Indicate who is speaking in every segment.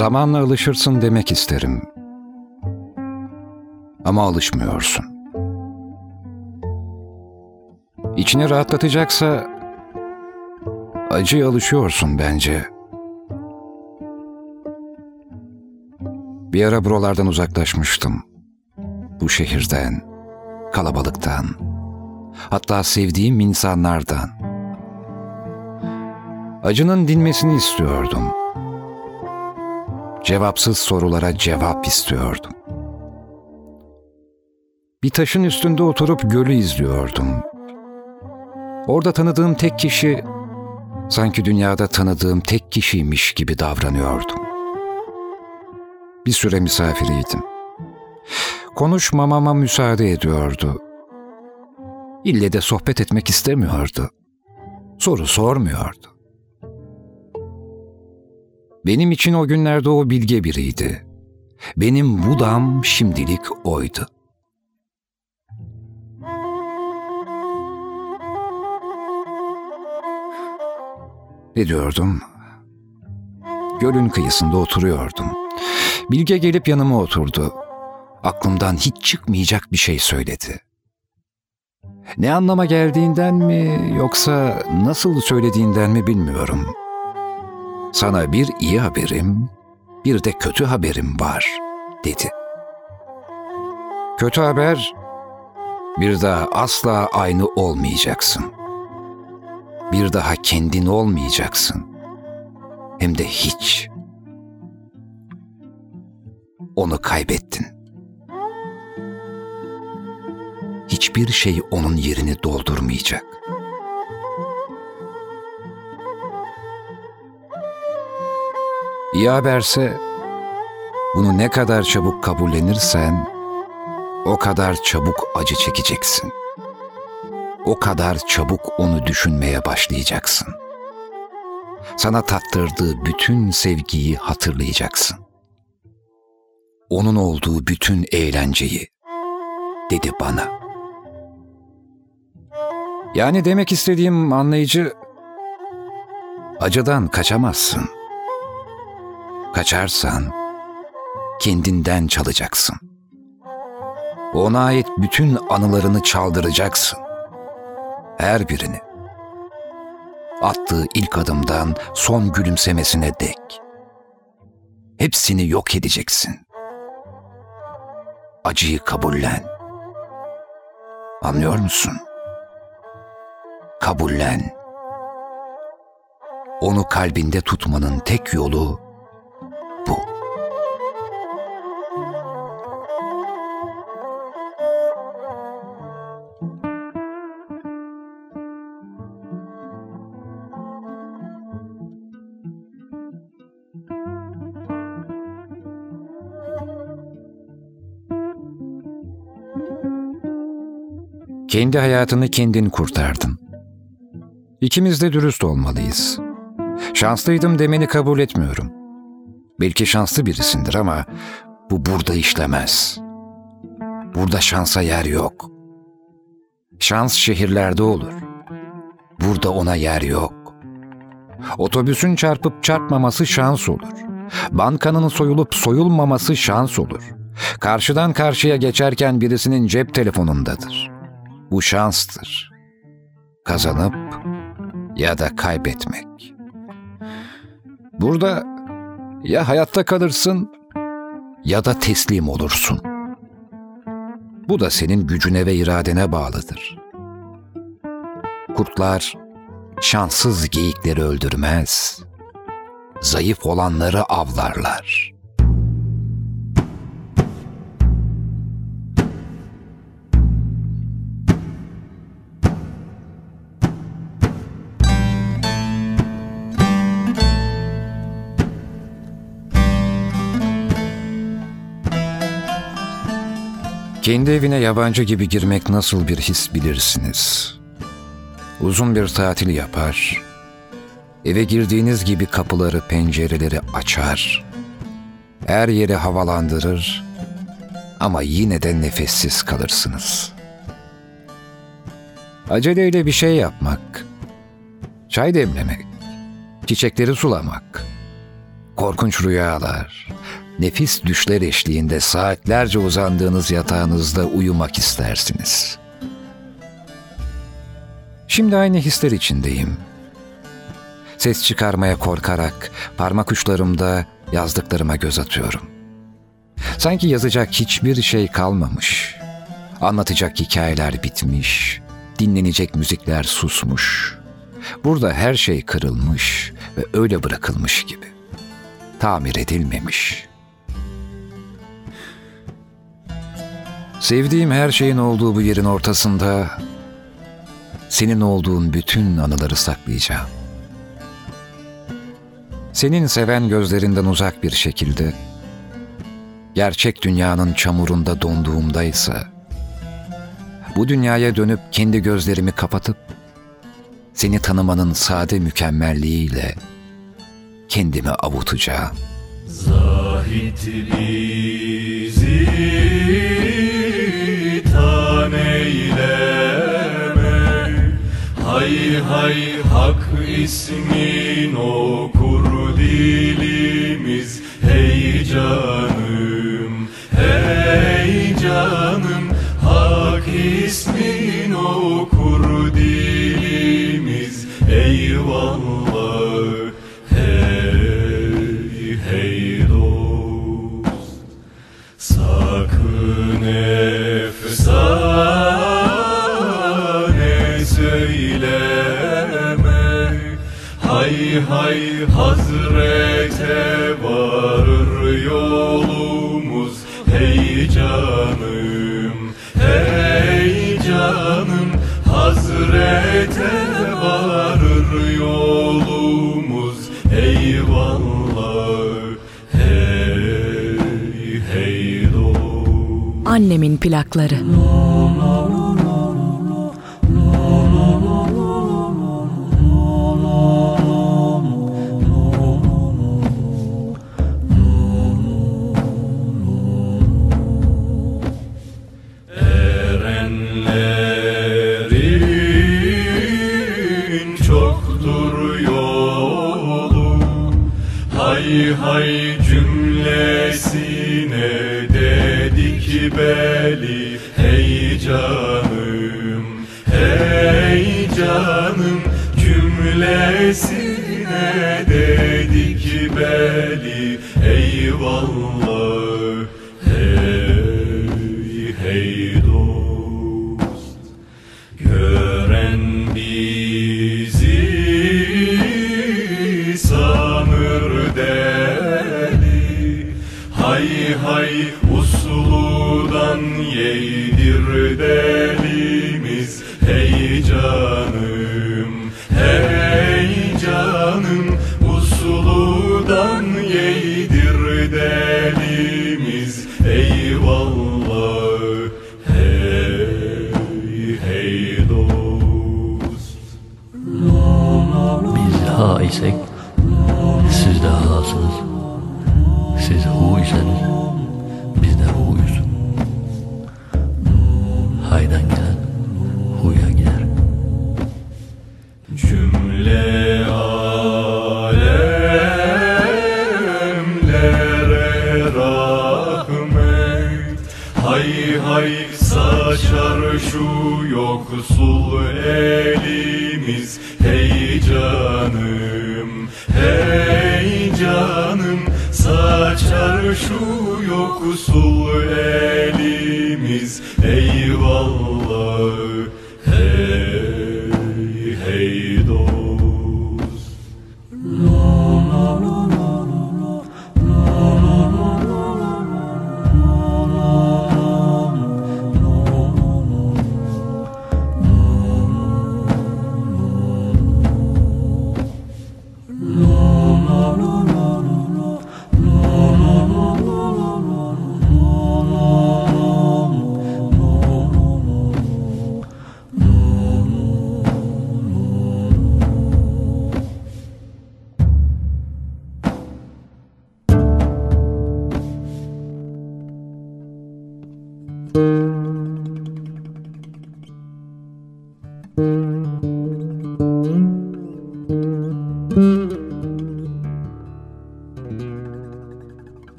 Speaker 1: Zamanla alışırsın demek isterim. Ama alışmıyorsun. İçini rahatlatacaksa acıya alışıyorsun bence. Bir ara buralardan uzaklaşmıştım. Bu şehirden, kalabalıktan, hatta sevdiğim insanlardan. Acının dinmesini istiyordum. Cevapsız sorulara cevap istiyordum. Bir taşın üstünde oturup gölü izliyordum. Orada tanıdığım tek kişi, sanki dünyada tanıdığım tek kişiymiş gibi davranıyordum. Bir süre misafiriydim. Konuşmamama müsaade ediyordu. İlle de sohbet etmek istemiyordu. Soru sormuyordu. Benim için o günlerde o bilge biriydi. Benim budam şimdilik oydu. Ne diyordum? Gölün kıyısında oturuyordum. Bilge gelip yanıma oturdu. Aklımdan hiç çıkmayacak bir şey söyledi. Ne anlama geldiğinden mi yoksa nasıl söylediğinden mi bilmiyorum. Sana bir iyi haberim, bir de kötü haberim var, dedi. Kötü haber, bir daha asla aynı olmayacaksın. Bir daha kendin olmayacaksın. Hem de hiç. Onu kaybettin. Hiçbir şey onun yerini doldurmayacak. İyi haberse bunu ne kadar çabuk kabullenirsen o kadar çabuk acı çekeceksin. O kadar çabuk onu düşünmeye başlayacaksın. Sana tattırdığı bütün sevgiyi hatırlayacaksın. Onun olduğu bütün eğlenceyi dedi bana. Yani demek istediğim anlayıcı acıdan kaçamazsın. Kaçarsan kendinden çalacaksın. Ona ait bütün anılarını çaldıracaksın. Her birini. Attığı ilk adımdan son gülümsemesine dek. Hepsini yok edeceksin. Acıyı kabullen. Anlıyor musun? Kabullen. Onu kalbinde tutmanın tek yolu Kendi hayatını kendin kurtardın. İkimiz de dürüst olmalıyız. Şanslıydım demeni kabul etmiyorum. Belki şanslı birisindir ama bu burada işlemez. Burada şansa yer yok. Şans şehirlerde olur. Burada ona yer yok. Otobüsün çarpıp çarpmaması şans olur. Bankanın soyulup soyulmaması şans olur. Karşıdan karşıya geçerken birisinin cep telefonundadır. Bu şanstır. Kazanıp ya da kaybetmek. Burada ya hayatta kalırsın ya da teslim olursun. Bu da senin gücüne ve iradene bağlıdır. Kurtlar şanssız geyikleri öldürmez. Zayıf olanları avlarlar.'' Kendi evine yabancı gibi girmek nasıl bir his bilirsiniz. Uzun bir tatil yapar, eve girdiğiniz gibi kapıları, pencereleri açar, her yeri havalandırır ama yine de nefessiz kalırsınız. Aceleyle bir şey yapmak, çay demlemek, çiçekleri sulamak, korkunç rüyalar, nefis düşler eşliğinde saatlerce uzandığınız yatağınızda uyumak istersiniz. Şimdi aynı hisler içindeyim. Ses çıkarmaya korkarak parmak uçlarımda yazdıklarıma göz atıyorum. Sanki yazacak hiçbir şey kalmamış. Anlatacak hikayeler bitmiş, dinlenecek müzikler susmuş. Burada her şey kırılmış ve öyle bırakılmış gibi. Tamir edilmemiş. Sevdiğim her şeyin olduğu bu yerin ortasında senin olduğun bütün anıları saklayacağım. Senin seven gözlerinden uzak bir şekilde, gerçek dünyanın çamurunda donduğumda ise, bu dünyaya dönüp kendi gözlerimi kapatıp, seni tanımanın sade mükemmelliğiyle kendimi avutacağım.
Speaker 2: Zahit bizi Hay hak ismin okur dilimiz. Hey canım, hey canım. Hak ismin okur dilimiz. Eyvallah, hey hey dost. Sakın efsane Hay hazrete varır yolumuz. Hey canım, hey canım. Hazrete varır yolumuz. Eyvallah, hey hey dost
Speaker 3: Annemin plakları.
Speaker 2: Erenlerin Cümlesine dedik beli Eyvallah, hey hey dost Gören bizi sanır deli. Hay hay usludan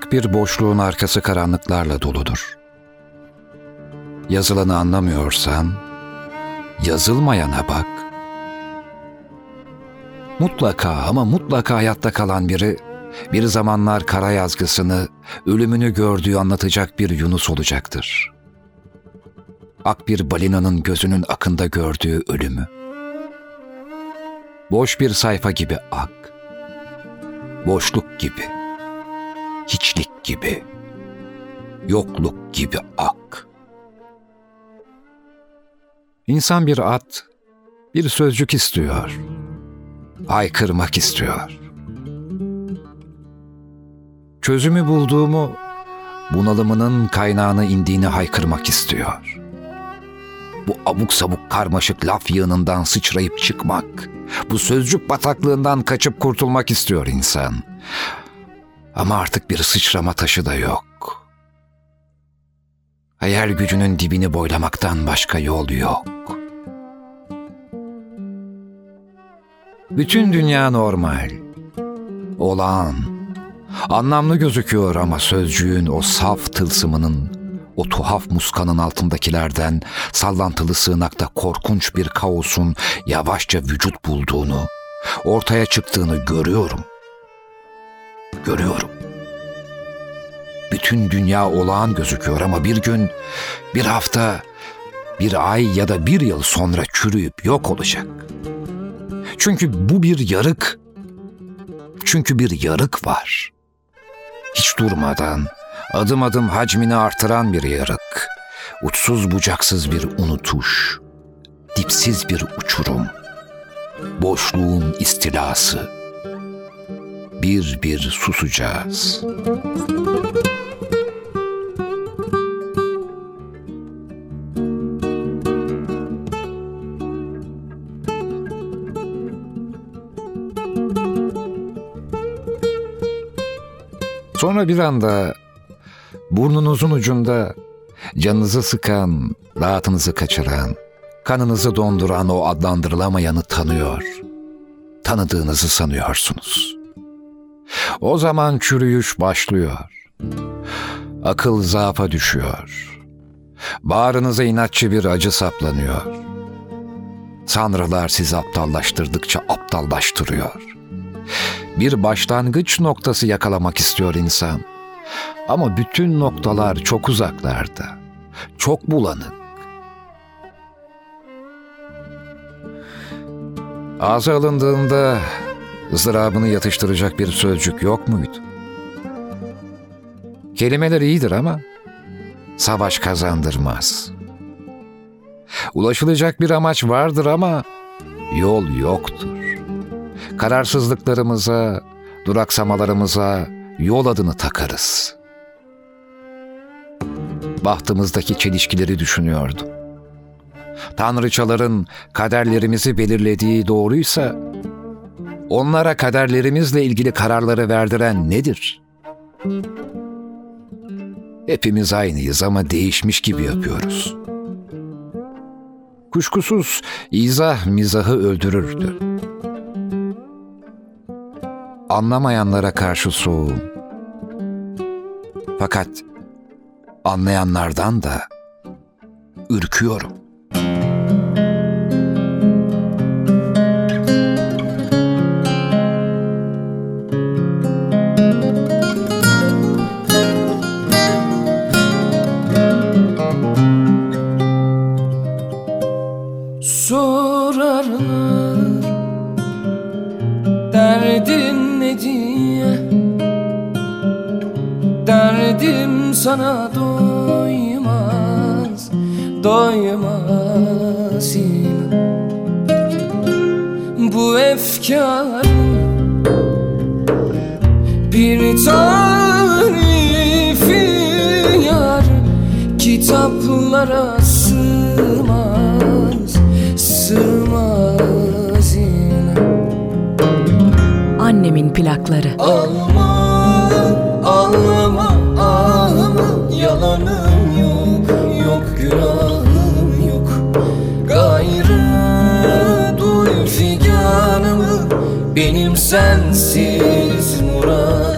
Speaker 1: Ak bir boşluğun arkası karanlıklarla doludur. Yazılanı anlamıyorsan, yazılmayana bak. Mutlaka ama mutlaka hayatta kalan biri, bir zamanlar kara yazgısını, ölümünü gördüğü anlatacak bir Yunus olacaktır. Ak bir balinanın gözünün akında gördüğü ölümü. Boş bir sayfa gibi ak. Boşluk gibi hiçlik gibi, yokluk gibi ak. İnsan bir at, bir sözcük istiyor, haykırmak istiyor. Çözümü bulduğumu, bunalımının kaynağını indiğini haykırmak istiyor. Bu abuk sabuk karmaşık laf yığınından sıçrayıp çıkmak, bu sözcük bataklığından kaçıp kurtulmak istiyor insan. Ama artık bir sıçrama taşı da yok. Hayal gücünün dibini boylamaktan başka yol yok. Bütün dünya normal. Olağan. Anlamlı gözüküyor ama sözcüğün o saf tılsımının, o tuhaf muskanın altındakilerden sallantılı sığınakta korkunç bir kaosun yavaşça vücut bulduğunu, ortaya çıktığını görüyorum görüyorum. Bütün dünya olağan gözüküyor ama bir gün, bir hafta, bir ay ya da bir yıl sonra çürüyüp yok olacak. Çünkü bu bir yarık. Çünkü bir yarık var. Hiç durmadan, adım adım hacmini artıran bir yarık. Uçsuz bucaksız bir unutuş. Dipsiz bir uçurum. Boşluğun istilası.'' Bir bir susacağız. Sonra bir anda burnunuzun ucunda canınızı sıkan, rahatınızı kaçıran, kanınızı donduran o adlandırılamayanı tanıyor. Tanıdığınızı sanıyorsunuz. O zaman çürüyüş başlıyor. Akıl zaafa düşüyor. Bağrınıza inatçı bir acı saplanıyor. Sanrılar sizi aptallaştırdıkça aptallaştırıyor. Bir başlangıç noktası yakalamak istiyor insan. Ama bütün noktalar çok uzaklarda. Çok bulanık. Ağza alındığında ızdırabını yatıştıracak bir sözcük yok muydu? Kelimeler iyidir ama savaş kazandırmaz. Ulaşılacak bir amaç vardır ama yol yoktur. Kararsızlıklarımıza, duraksamalarımıza yol adını takarız. Bahtımızdaki çelişkileri düşünüyordum. Tanrıçaların kaderlerimizi belirlediği doğruysa onlara kaderlerimizle ilgili kararları verdiren nedir? Hepimiz aynıyız ama değişmiş gibi yapıyoruz. Kuşkusuz izah mizahı öldürürdü. Anlamayanlara karşı soğuğum. Fakat anlayanlardan da ürküyorum.
Speaker 3: Sana doymaz Doymaz Bu efkar Bir tarifi yar Kitaplara sığmaz Sığmaz
Speaker 4: Dönemimin plakları.
Speaker 3: Alman, ağlama, ağlama, yalanım yok, yok günahım yok. Gayrı duy figanımı, benim sensiz murat.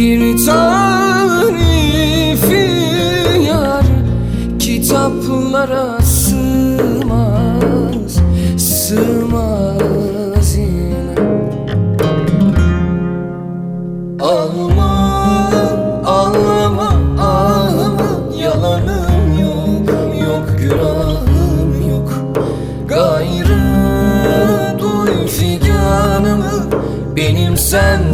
Speaker 3: Bir tarifi yar Kitaplara sığmaz Sığmaz yine. Ağlama, ağlama, ağlama Yalanım yok, yok günahım yok. Gayrı duy figanımı Benim sensiz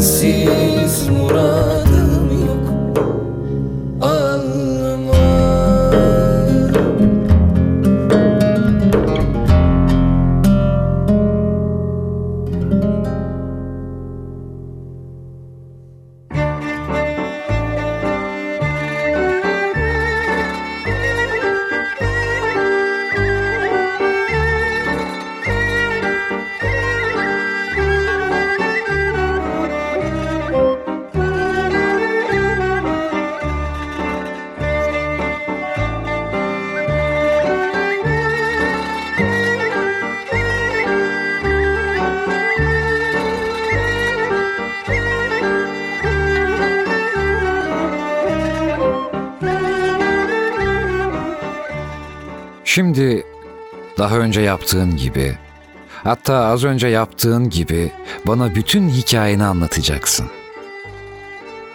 Speaker 1: önce yaptığın gibi, hatta az önce yaptığın gibi bana bütün hikayeni anlatacaksın.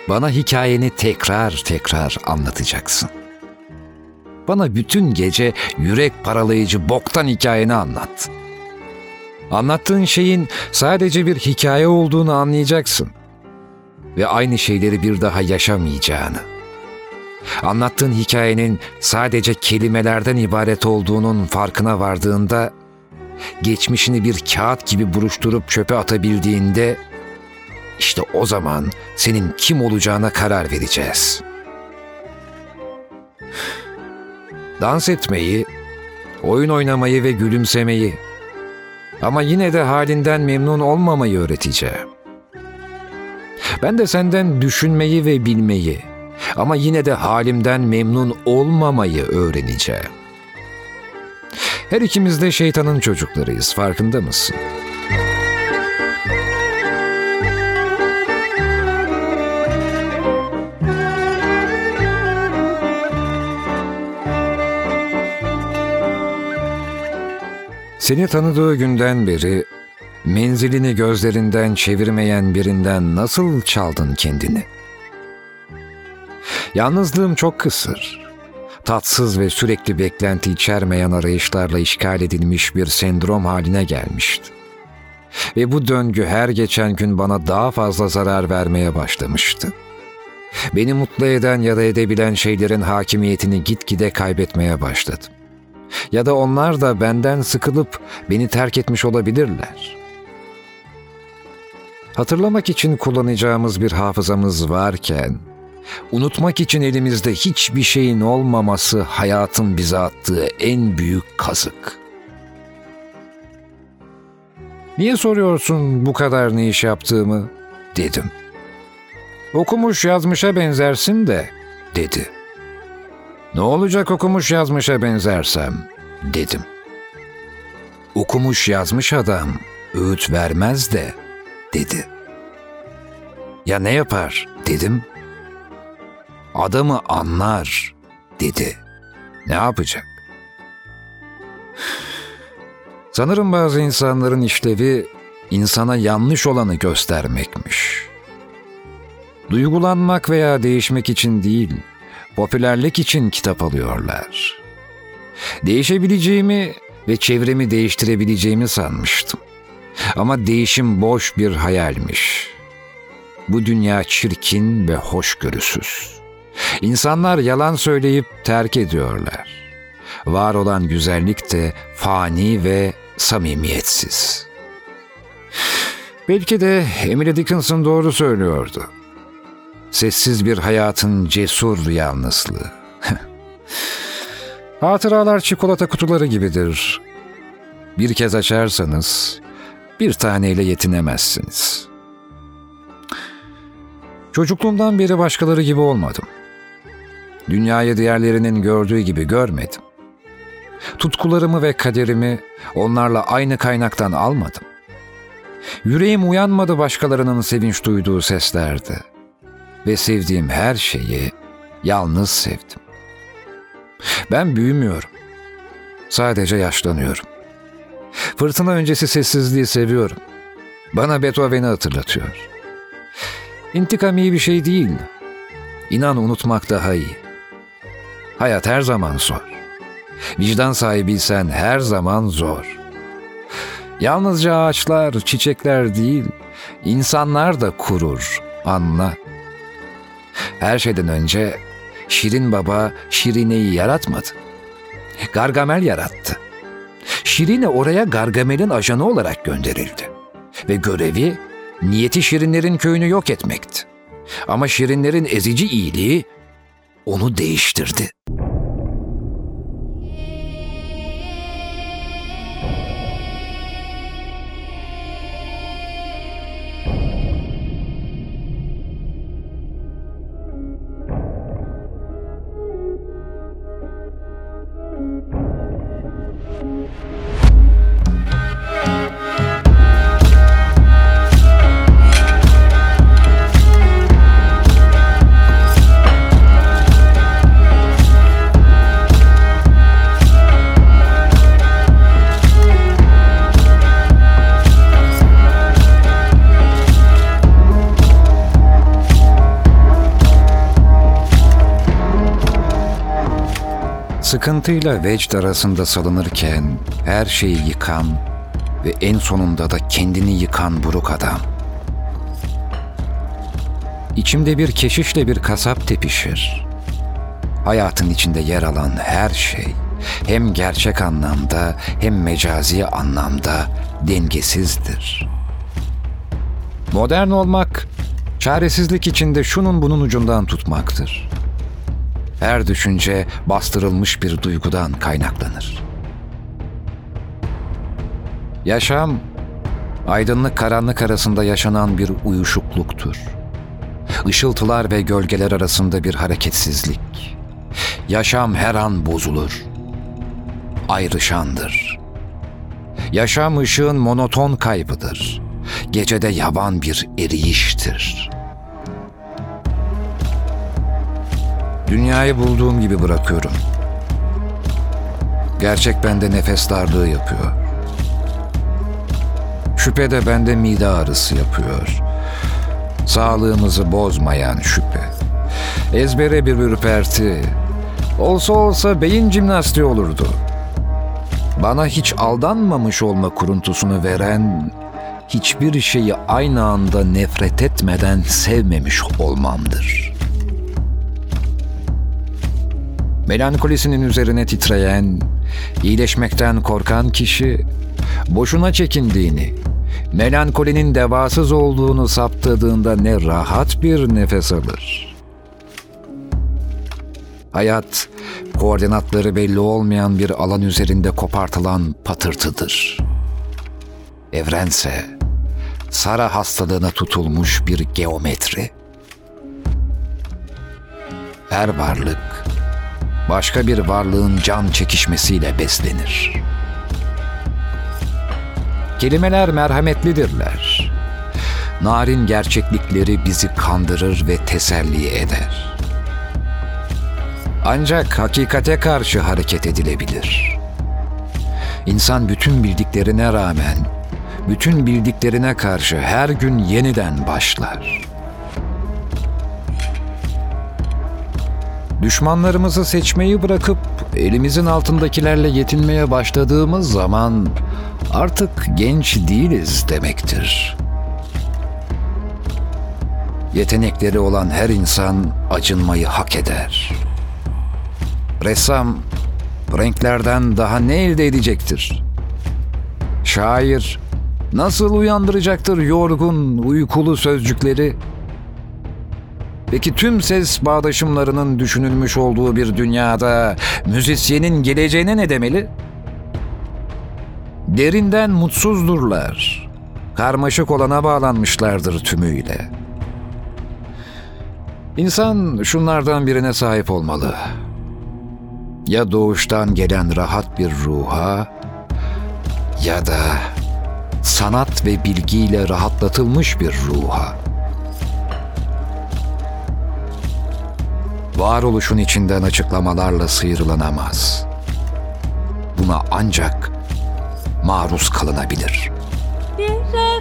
Speaker 1: Bana hikayeni tekrar tekrar anlatacaksın. Bana bütün gece yürek paralayıcı boktan hikayeni anlat. Anlattığın şeyin sadece bir hikaye olduğunu anlayacaksın. Ve aynı şeyleri bir daha yaşamayacağını. Anlattığın hikayenin sadece kelimelerden ibaret olduğunun farkına vardığında, geçmişini bir kağıt gibi buruşturup çöpe atabildiğinde, işte o zaman senin kim olacağına karar vereceğiz. Dans etmeyi, oyun oynamayı ve gülümsemeyi ama yine de halinden memnun olmamayı öğreteceğim. Ben de senden düşünmeyi ve bilmeyi ama yine de halimden memnun olmamayı öğreneceğim. Her ikimiz de şeytanın çocuklarıyız, farkında mısın? Seni tanıdığı günden beri menzilini gözlerinden çevirmeyen birinden nasıl çaldın kendini? Yalnızlığım çok kısır. Tatsız ve sürekli beklenti içermeyen arayışlarla işgal edilmiş bir sendrom haline gelmişti. Ve bu döngü her geçen gün bana daha fazla zarar vermeye başlamıştı. Beni mutlu eden ya da edebilen şeylerin hakimiyetini gitgide kaybetmeye başladım. Ya da onlar da benden sıkılıp beni terk etmiş olabilirler. Hatırlamak için kullanacağımız bir hafızamız varken, unutmak için elimizde hiçbir şeyin olmaması hayatın bize attığı en büyük kazık. Niye soruyorsun bu kadar ne iş yaptığımı? dedim. Okumuş yazmışa benzersin de, dedi. Ne olacak okumuş yazmışa benzersem, dedim. Okumuş yazmış adam öğüt vermez de, dedi. Ya ne yapar, dedim. Adamı anlar, dedi. Ne yapacak? Sanırım bazı insanların işlevi insana yanlış olanı göstermekmiş. Duygulanmak veya değişmek için değil, popülerlik için kitap alıyorlar. Değişebileceğimi ve çevremi değiştirebileceğimi sanmıştım. Ama değişim boş bir hayalmiş. Bu dünya çirkin ve hoşgörüsüz. İnsanlar yalan söyleyip terk ediyorlar. Var olan güzellik de fani ve samimiyetsiz. Belki de Emily Dickinson doğru söylüyordu. Sessiz bir hayatın cesur yalnızlığı. Hatıralar çikolata kutuları gibidir. Bir kez açarsanız bir taneyle yetinemezsiniz. Çocukluğumdan beri başkaları gibi olmadım. Dünyayı diğerlerinin gördüğü gibi görmedim. Tutkularımı ve kaderimi onlarla aynı kaynaktan almadım. Yüreğim uyanmadı başkalarının sevinç duyduğu seslerde ve sevdiğim her şeyi yalnız sevdim. Ben büyümüyorum. Sadece yaşlanıyorum. Fırtına öncesi sessizliği seviyorum. Bana Beethoven'i hatırlatıyor. İntikam iyi bir şey değil. İnan unutmak daha iyi. Hayat her zaman zor. Vicdan sahibiysen her zaman zor. Yalnızca ağaçlar, çiçekler değil, insanlar da kurur, anla. Her şeyden önce Şirin Baba Şirine'yi yaratmadı. Gargamel yarattı. Şirine oraya Gargamel'in ajanı olarak gönderildi. Ve görevi niyeti Şirinlerin köyünü yok etmekti. Ama Şirinlerin ezici iyiliği onu değiştirdi. Sıkıntıyla vecd arasında salınırken her şeyi yıkan ve en sonunda da kendini yıkan buruk adam. İçimde bir keşişle bir kasap tepişir. Hayatın içinde yer alan her şey hem gerçek anlamda hem mecazi anlamda dengesizdir. Modern olmak, çaresizlik içinde şunun bunun ucundan tutmaktır. Her düşünce bastırılmış bir duygudan kaynaklanır. Yaşam, aydınlık karanlık arasında yaşanan bir uyuşukluktur. Işıltılar ve gölgeler arasında bir hareketsizlik. Yaşam her an bozulur. Ayrışandır. Yaşam ışığın monoton kaybıdır. Gecede yaban bir eriyiştir.'' Dünyayı bulduğum gibi bırakıyorum. Gerçek bende nefes darlığı yapıyor. Şüphe de bende mide ağrısı yapıyor. Sağlığımızı bozmayan şüphe. Ezbere bir ürperti. Olsa olsa beyin jimnastiği olurdu. Bana hiç aldanmamış olma kuruntusunu veren, hiçbir şeyi aynı anda nefret etmeden sevmemiş olmamdır.'' Melankolisinin üzerine titreyen, iyileşmekten korkan kişi boşuna çekindiğini, melankolinin devasız olduğunu saptadığında ne rahat bir nefes alır. Hayat, koordinatları belli olmayan bir alan üzerinde kopartılan patırtıdır. Evrense, Sara hastalığına tutulmuş bir geometri. Her varlık, başka bir varlığın can çekişmesiyle beslenir. Kelimeler merhametlidirler. Narin gerçeklikleri bizi kandırır ve teselli eder. Ancak hakikate karşı hareket edilebilir. İnsan bütün bildiklerine rağmen, bütün bildiklerine karşı her gün yeniden başlar.'' Düşmanlarımızı seçmeyi bırakıp elimizin altındakilerle yetinmeye başladığımız zaman artık genç değiliz demektir. Yetenekleri olan her insan acınmayı hak eder. Ressam renklerden daha ne elde edecektir? Şair nasıl uyandıracaktır yorgun, uykulu sözcükleri? Peki tüm ses bağdaşımlarının düşünülmüş olduğu bir dünyada müzisyenin geleceğine ne demeli? Derinden mutsuzdurlar. Karmaşık olana bağlanmışlardır tümüyle. İnsan şunlardan birine sahip olmalı. Ya doğuştan gelen rahat bir ruha ya da sanat ve bilgiyle rahatlatılmış bir ruha. Varoluşun içinden açıklamalarla sıyrılanamaz. Buna ancak maruz kalınabilir.
Speaker 4: İçine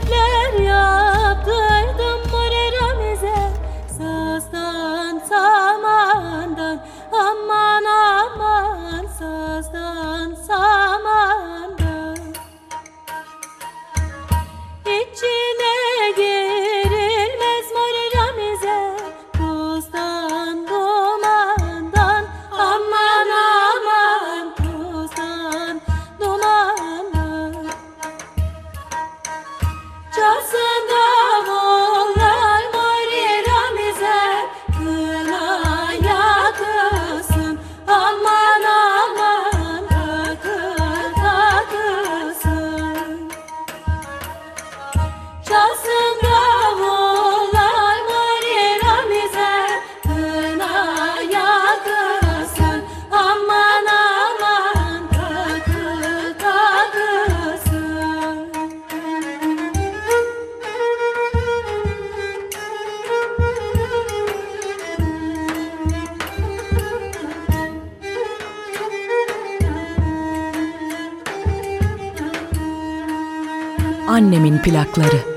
Speaker 4: girilmez
Speaker 5: Annemin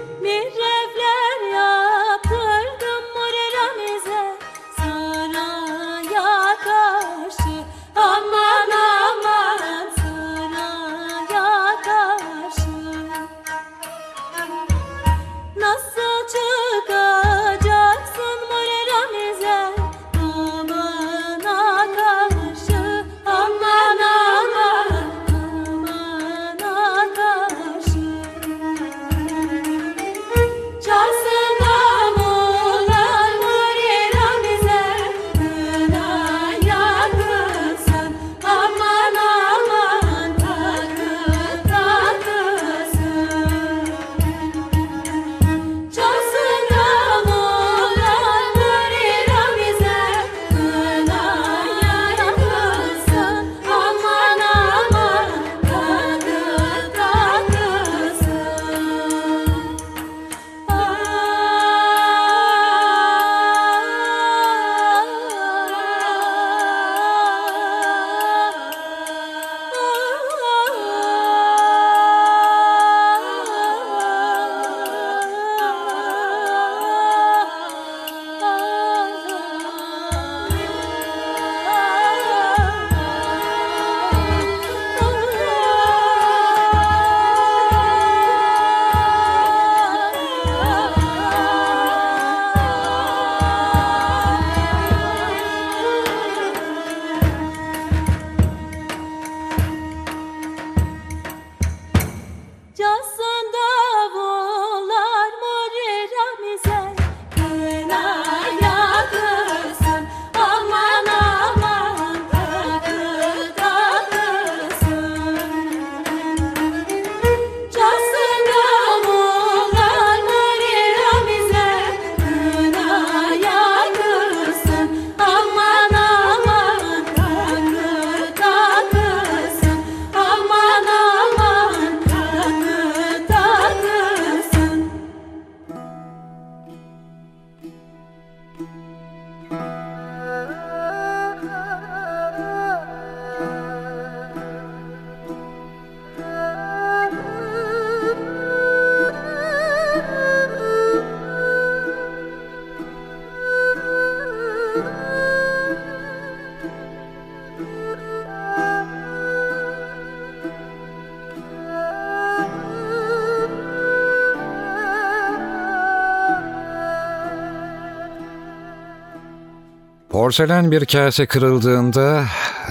Speaker 1: Porselen bir kase kırıldığında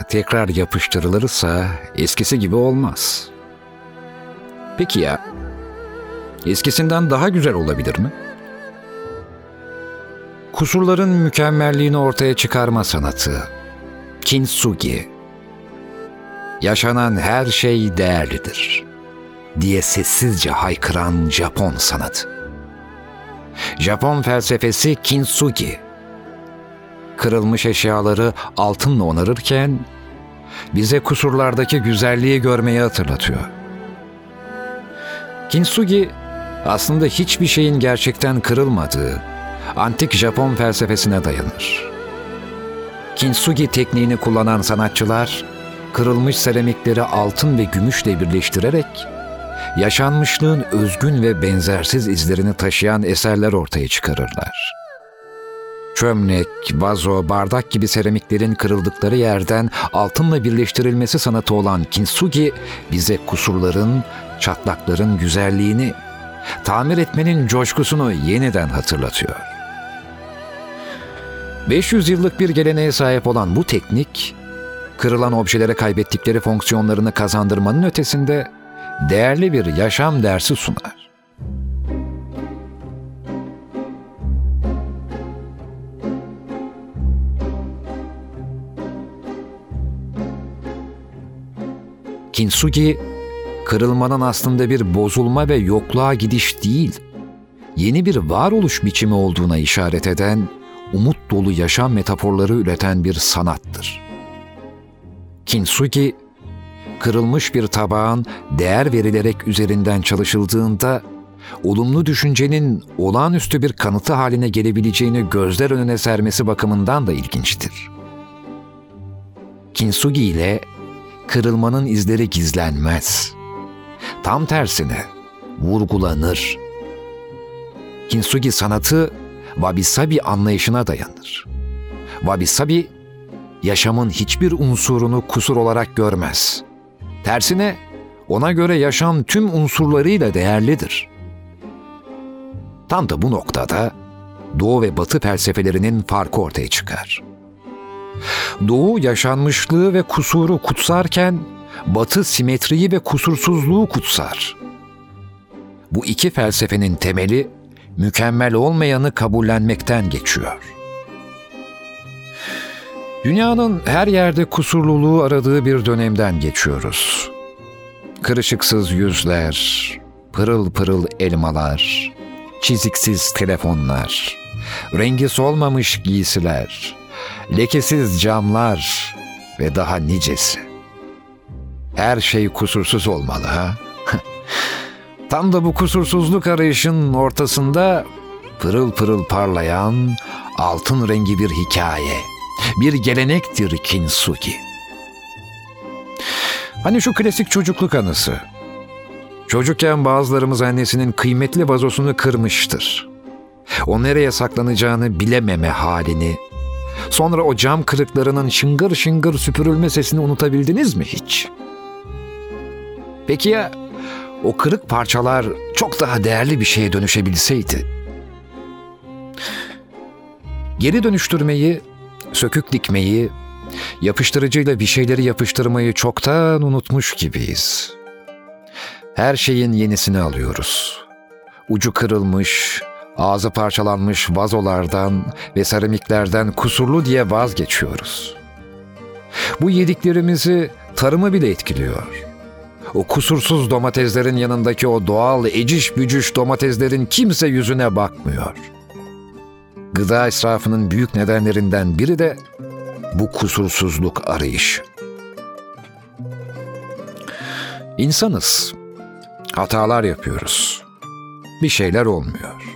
Speaker 1: tekrar yapıştırılırsa eskisi gibi olmaz. Peki ya eskisinden daha güzel olabilir mi? Kusurların mükemmelliğini ortaya çıkarma sanatı. Kintsugi. Yaşanan her şey değerlidir diye sessizce haykıran Japon sanatı. Japon felsefesi kintsugi. Kırılmış eşyaları altınla onarırken bize kusurlardaki güzelliği görmeyi hatırlatıyor. Kintsugi aslında hiçbir şeyin gerçekten kırılmadığı antik Japon felsefesine dayanır. Kintsugi tekniğini kullanan sanatçılar kırılmış seramikleri altın ve gümüşle birleştirerek yaşanmışlığın özgün ve benzersiz izlerini taşıyan eserler ortaya çıkarırlar. Çömlek, vazo, bardak gibi seramiklerin kırıldıkları yerden altınla birleştirilmesi sanatı olan kintsugi bize kusurların, çatlakların güzelliğini, tamir etmenin coşkusunu yeniden hatırlatıyor. 500 yıllık bir geleneğe sahip olan bu teknik, kırılan objelere kaybettikleri fonksiyonlarını kazandırmanın ötesinde değerli bir yaşam dersi sunar. Kintsugi, kırılmanın aslında bir bozulma ve yokluğa gidiş değil, yeni bir varoluş biçimi olduğuna işaret eden, umut dolu yaşam metaforları üreten bir sanattır. Kintsugi, kırılmış bir tabağın değer verilerek üzerinden çalışıldığında olumlu düşüncenin olağanüstü bir kanıtı haline gelebileceğini gözler önüne sermesi bakımından da ilginçtir. Kintsugi ile kırılmanın izleri gizlenmez. Tam tersine vurgulanır. Kintsugi sanatı wabi-sabi anlayışına dayanır. Wabi-sabi yaşamın hiçbir unsurunu kusur olarak görmez. Tersine ona göre yaşam tüm unsurlarıyla değerlidir. Tam da bu noktada Doğu ve Batı felsefelerinin farkı ortaya çıkar. Doğu yaşanmışlığı ve kusuru kutsarken Batı simetriyi ve kusursuzluğu kutsar. Bu iki felsefenin temeli mükemmel olmayanı kabullenmekten geçiyor. Dünyanın her yerde kusurluluğu aradığı bir dönemden geçiyoruz. Kırışıksız yüzler, pırıl pırıl elmalar, çiziksiz telefonlar, rengi solmamış giysiler, lekesiz camlar ve daha nicesi. Her şey kusursuz olmalı ha? Tam da bu kusursuzluk arayışın ortasında pırıl pırıl parlayan altın rengi bir hikaye, bir gelenektir kintsugi. Hani şu klasik çocukluk anısı. Çocukken bazılarımız annesinin kıymetli vazosunu kırmıştır. O nereye saklanacağını bilememe halini, sonra o cam kırıklarının şıngır şıngır süpürülme sesini unutabildiniz mi hiç? Peki ya o kırık parçalar çok daha değerli bir şeye dönüşebilseydi? Geri dönüştürmeyi, sökük dikmeyi, yapıştırıcıyla bir şeyleri yapıştırmayı çoktan unutmuş gibiyiz. Her şeyin yenisini alıyoruz. Ucu kırılmış, ağzı parçalanmış vazolardan ve seramiklerden kusurlu diye vazgeçiyoruz. Bu yediklerimizi tarımı bile etkiliyor. O kusursuz domateslerin yanındaki o doğal eciş bücüş domateslerin kimse yüzüne bakmıyor. Gıda israfının büyük nedenlerinden biri de bu kusursuzluk arayışı. İnsanız. Hatalar yapıyoruz. Bir şeyler olmuyor.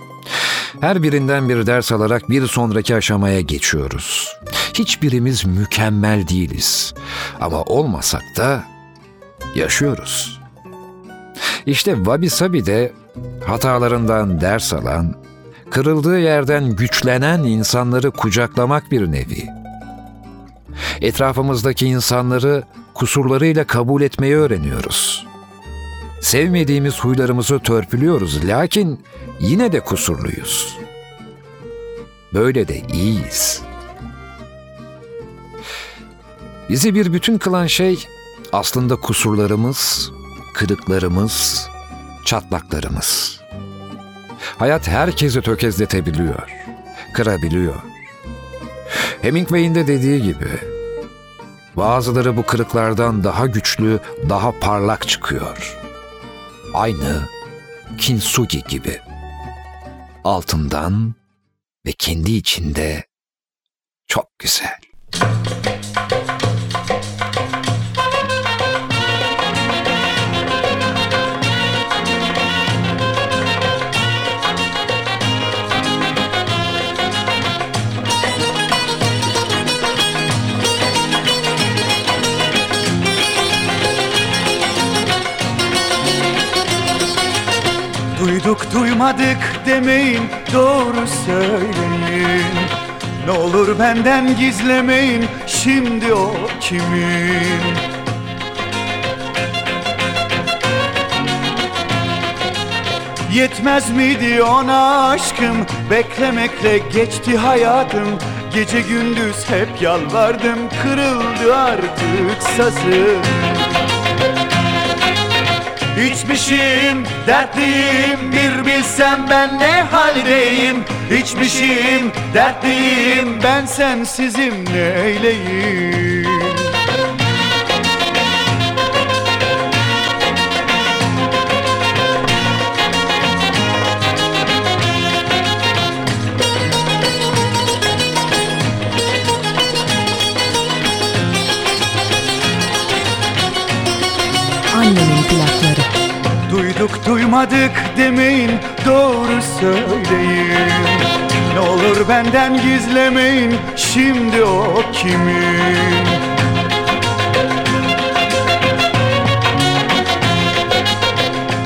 Speaker 1: Her birinden bir ders alarak bir sonraki aşamaya geçiyoruz. Hiçbirimiz mükemmel değiliz. Ama olmasak da yaşıyoruz. İşte Wabi Sabi de hatalarından ders alan, kırıldığı yerden güçlenen insanları kucaklamak bir nevi. Etrafımızdaki insanları kusurlarıyla kabul etmeyi öğreniyoruz. Sevmediğimiz huylarımızı törpülüyoruz lakin yine de kusurluyuz. Böyle de iyiyiz. Bizi bir bütün kılan şey aslında kusurlarımız, kırıklarımız, çatlaklarımız. Hayat herkesi tökezletebiliyor, kırabiliyor. Hemingway'in de dediği gibi bazıları bu kırıklardan daha güçlü, daha parlak çıkıyor. Aynı kintsugi gibi. Altından ve kendi içinde çok güzel.
Speaker 6: Duyduk duymadık demeyin doğru söyleyin. Ne olur benden gizlemeyin şimdi o kimin? Yetmez miydi ona aşkım? Beklemekle geçti hayatım. Gece gündüz hep yalvardım Kırıldı artık sazım İçmişim, dertliyim Bir bilsem ben ne haldeyim? İçmişim, dertliyim Ben sensizim neyleyim
Speaker 5: Annemin
Speaker 6: Duymadık demeyin doğru söyleyin. Ne olur benden gizlemeyin şimdi o kimin?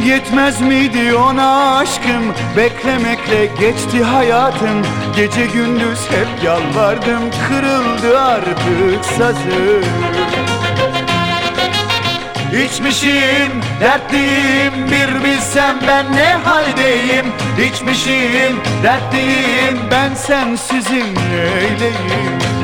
Speaker 6: Yetmez miydi ona aşkım? Beklemekle geçti hayatım. Gece gündüz hep yalvardım Kırıldı artık sazım. İçmişim, dertliyim Bir bilsem ben ne haldeyim? İçmişim, dertliyim Ben sensizim neyleyim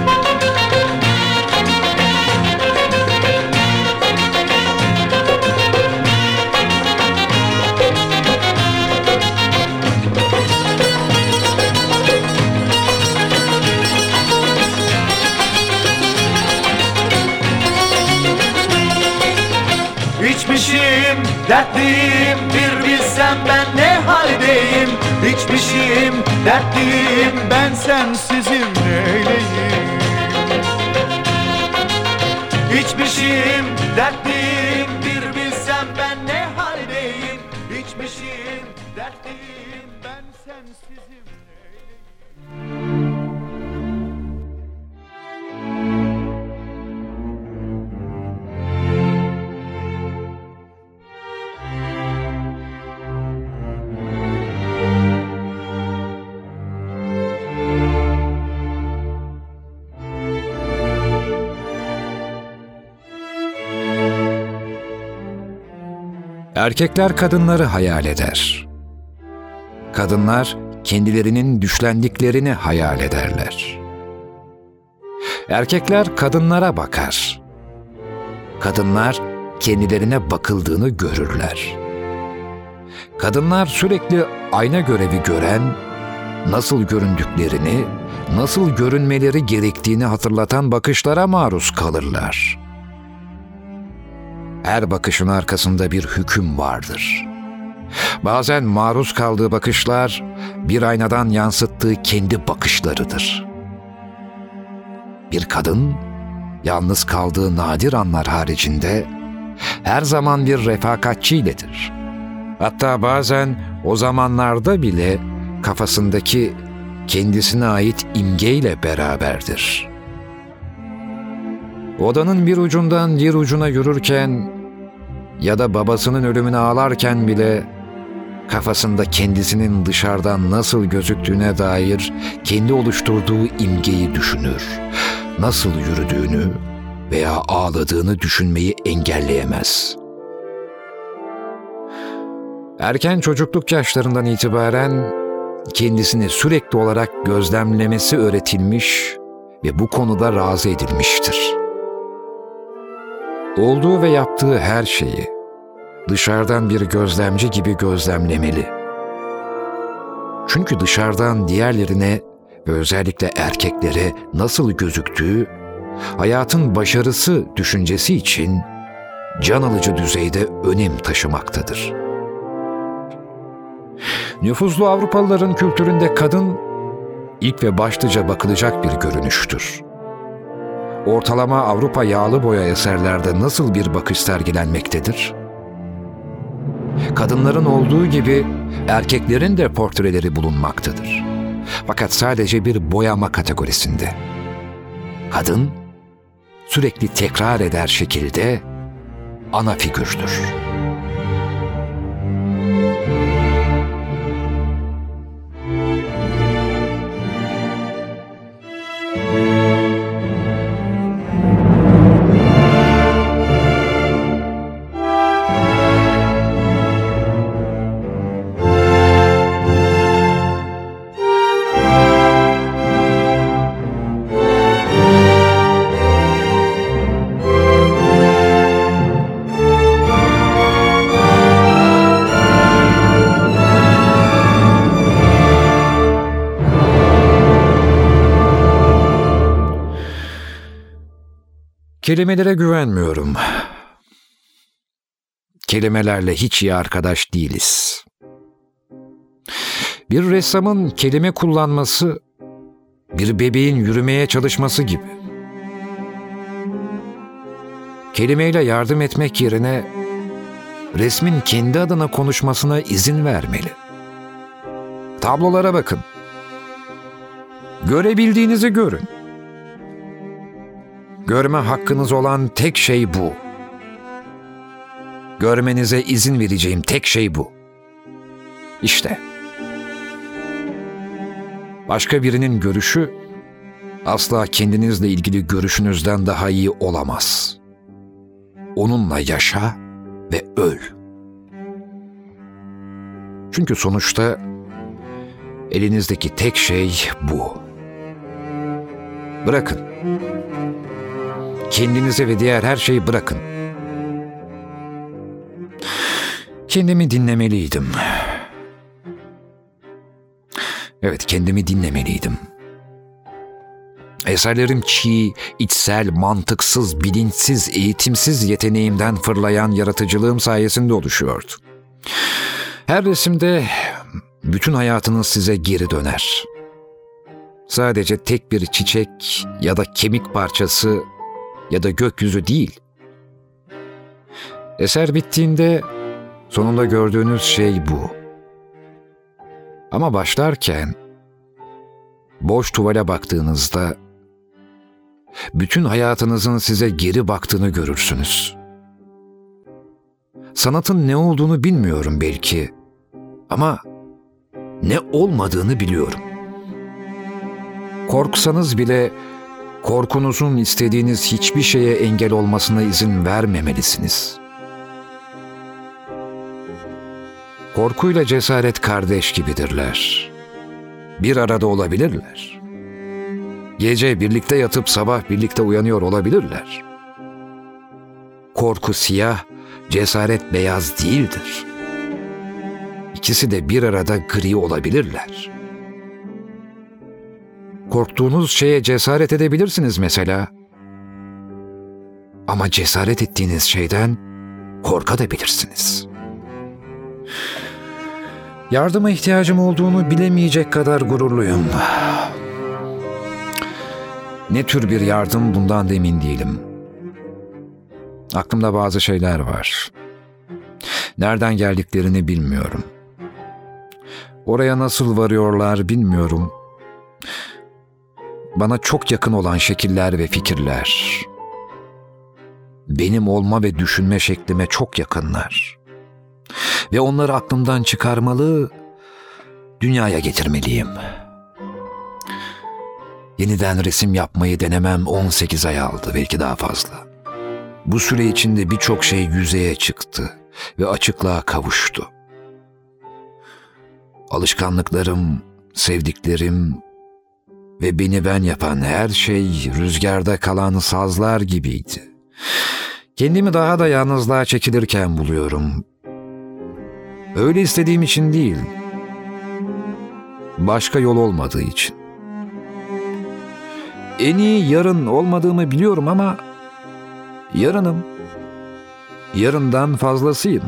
Speaker 6: dertliyim Bir bilsem ben ne haldeyim? İçmişim, dertliyim Ben sensizim neyleyim? İçmişim, dertliyim
Speaker 1: Erkekler kadınları hayal eder. Kadınlar kendilerinin düşlendiklerini hayal ederler. Erkekler kadınlara bakar. Kadınlar kendilerine bakıldığını görürler. Kadınlar sürekli ayna görevi gören, nasıl göründüklerini, nasıl görünmeleri gerektiğini hatırlatan bakışlara maruz kalırlar.'' Her bakışın arkasında bir hüküm vardır. Bazen maruz kaldığı bakışlar bir aynadan yansıttığı kendi bakışlarıdır. Bir kadın yalnız kaldığı nadir anlar haricinde her zaman bir refakatçiyledir. Hatta bazen o zamanlarda bile kafasındaki kendisine ait imgeyle beraberdir. Odanın bir ucundan diğer ucuna yürürken ya da babasının ölümüne ağlarken bile kafasında kendisinin dışarıdan nasıl gözüktüğüne dair kendi oluşturduğu imgeyi düşünür. Nasıl yürüdüğünü veya ağladığını düşünmeyi engelleyemez. Erken çocukluk yaşlarından itibaren kendisini sürekli olarak gözlemlemesi öğretilmiş ve bu konuda razı edilmiştir. Olduğu ve yaptığı her şeyi dışarıdan bir gözlemci gibi gözlemlemeli. Çünkü dışarıdan diğerlerine ve özellikle erkeklere nasıl gözüktüğü, hayatın başarısı düşüncesi için can alıcı düzeyde önem taşımaktadır. Nüfuzlu Avrupalıların kültüründe kadın ilk ve başlıca bakılacak bir görünüştür. Ortalama Avrupa yağlı boya eserlerde nasıl bir bakış sergilenmektedir? Kadınların olduğu gibi erkeklerin de portreleri bulunmaktadır. Fakat sadece bir boyama kategorisinde. Kadın sürekli tekrar eder şekilde ana figürdür. Kelimelere güvenmiyorum. Kelimelerle hiç iyi arkadaş değiliz. Bir ressamın kelime kullanması, bir bebeğin yürümeye çalışması gibi. Kelimeyle yardım etmek yerine resmin kendi adına konuşmasına izin vermeli. Tablolara bakın. Görebildiğinizi görün. Görme hakkınız olan tek şey bu. Görmenize izin vereceğim tek şey bu. İşte. Başka birinin görüşü asla kendinizle ilgili görüşünüzden daha iyi olamaz. Onunla yaşa ve öl. Çünkü sonuçta elinizdeki tek şey bu. Bırakın. Kendinize ve diğer her şeyi bırakın. Kendimi dinlemeliydim. Evet, kendimi dinlemeliydim. Eserlerim çiğ, içsel, mantıksız, bilinçsiz, eğitimsiz yeteneğimden fırlayan yaratıcılığım sayesinde oluşuyordu. Her resimde bütün hayatınız size geri döner. Sadece tek bir çiçek ya da kemik parçası ya da gökyüzü değil. Eser bittiğinde sonunda gördüğünüz şey bu. Ama başlarken boş tuvale baktığınızda bütün hayatınızın size geri baktığını görürsünüz. Sanatın ne olduğunu bilmiyorum belki ama ne olmadığını biliyorum. Korksanız bile korkunuzun istediğiniz hiçbir şeye engel olmasına izin vermemelisiniz. Korkuyla cesaret kardeş gibidirler. Bir arada olabilirler. Gece birlikte yatıp sabah birlikte uyanıyor olabilirler. Korku siyah, cesaret beyaz değildir. İkisi de bir arada gri olabilirler.'' Korktuğunuz şeye cesaret edebilirsiniz mesela. Ama cesaret ettiğiniz şeyden korkabilirsiniz. Yardıma ihtiyacım olduğunu bilemeyecek kadar gururluyum. Ne tür bir yardım bundan da emin değilim. Aklımda bazı şeyler var. Nereden geldiklerini bilmiyorum. Oraya nasıl varıyorlar bilmiyorum bana çok yakın olan şekiller ve fikirler. Benim olma ve düşünme şeklime çok yakınlar. Ve onları aklımdan çıkarmalı, dünyaya getirmeliyim. Yeniden resim yapmayı denemem 18 ay aldı, belki daha fazla. Bu süre içinde birçok şey yüzeye çıktı ve açıklığa kavuştu. Alışkanlıklarım, sevdiklerim, ve beni ben yapan her şey rüzgarda kalan sazlar gibiydi. Kendimi daha da yalnızlığa çekilirken buluyorum. Öyle istediğim için değil. Başka yol olmadığı için. En iyi yarın olmadığımı biliyorum ama yarınım. Yarından fazlasıyım.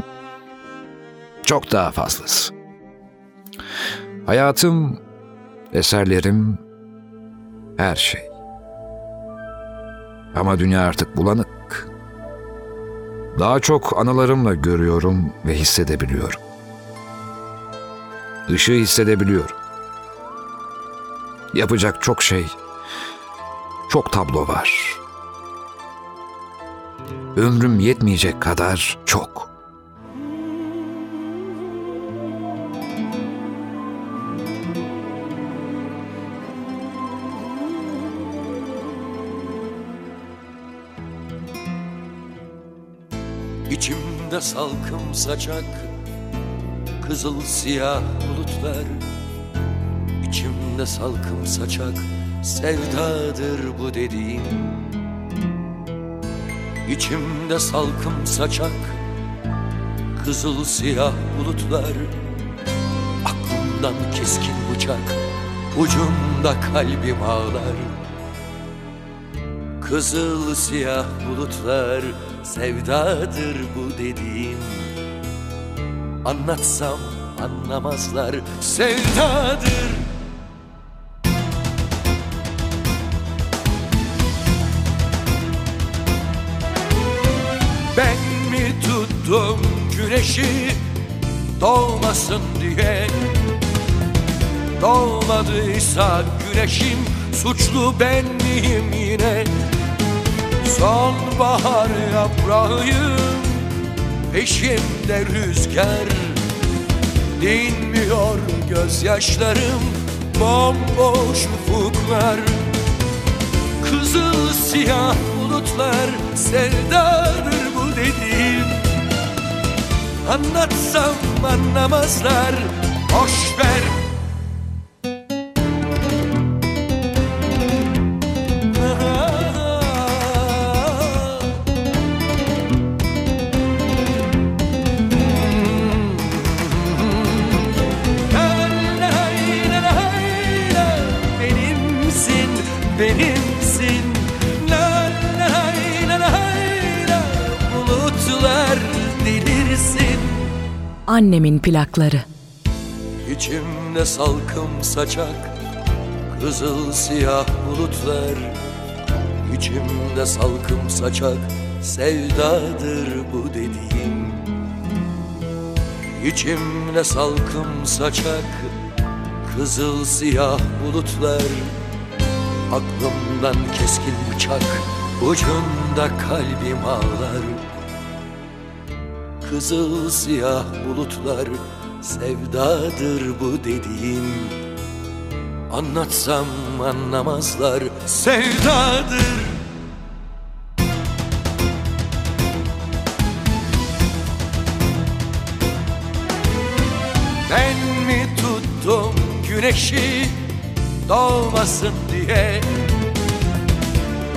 Speaker 1: Çok daha fazlası. Hayatım, eserlerim, her şey. Ama dünya artık bulanık. Daha çok anılarımla görüyorum ve hissedebiliyorum. Işığı hissedebiliyorum. Yapacak çok şey, çok tablo var. Ömrüm yetmeyecek kadar çok.
Speaker 3: İçimde salkım saçak Kızıl siyah bulutlar. İçimde salkım saçak Sevdadır bu dediğim. İçimde salkım saçak Kızıl siyah bulutlar. Aklımdan keskin bıçak Ucunda kalbim ağlar. Kızıl siyah bulutlar sevdadır bu dediğim. Anlatsam anlamazlar. Sevdadır. Ben mi tuttum güneşi doğmasın diye? Doğmadıysa güneşim suçlu ben miyim yine Sonbahar yaprağıyım. Peşimde rüzgar Dinmiyor gözyaşlarım. Bomboş ufuklar Kızıl siyah bulutlar. Sevdadır bu dediğim. Anlatsam anlamazlar. Boş ver Benimsin, La la la la la. Bulutlar delirsin.
Speaker 7: Annemin plakları.
Speaker 3: İçimde salkım saçak Kızıl siyah bulutlar. İçimde salkım saçak Sevdadır bu dediğim. İçimde salkım saçak Kızıl siyah bulutlar Aklımdan keskin bıçak Ucunda kalbim ağlar. Kızıl siyah bulutlar Sevdadır bu dediğim. Anlatsam anlamazlar Sevdadır. Ben mi tuttum güneşi Doğmasın diye.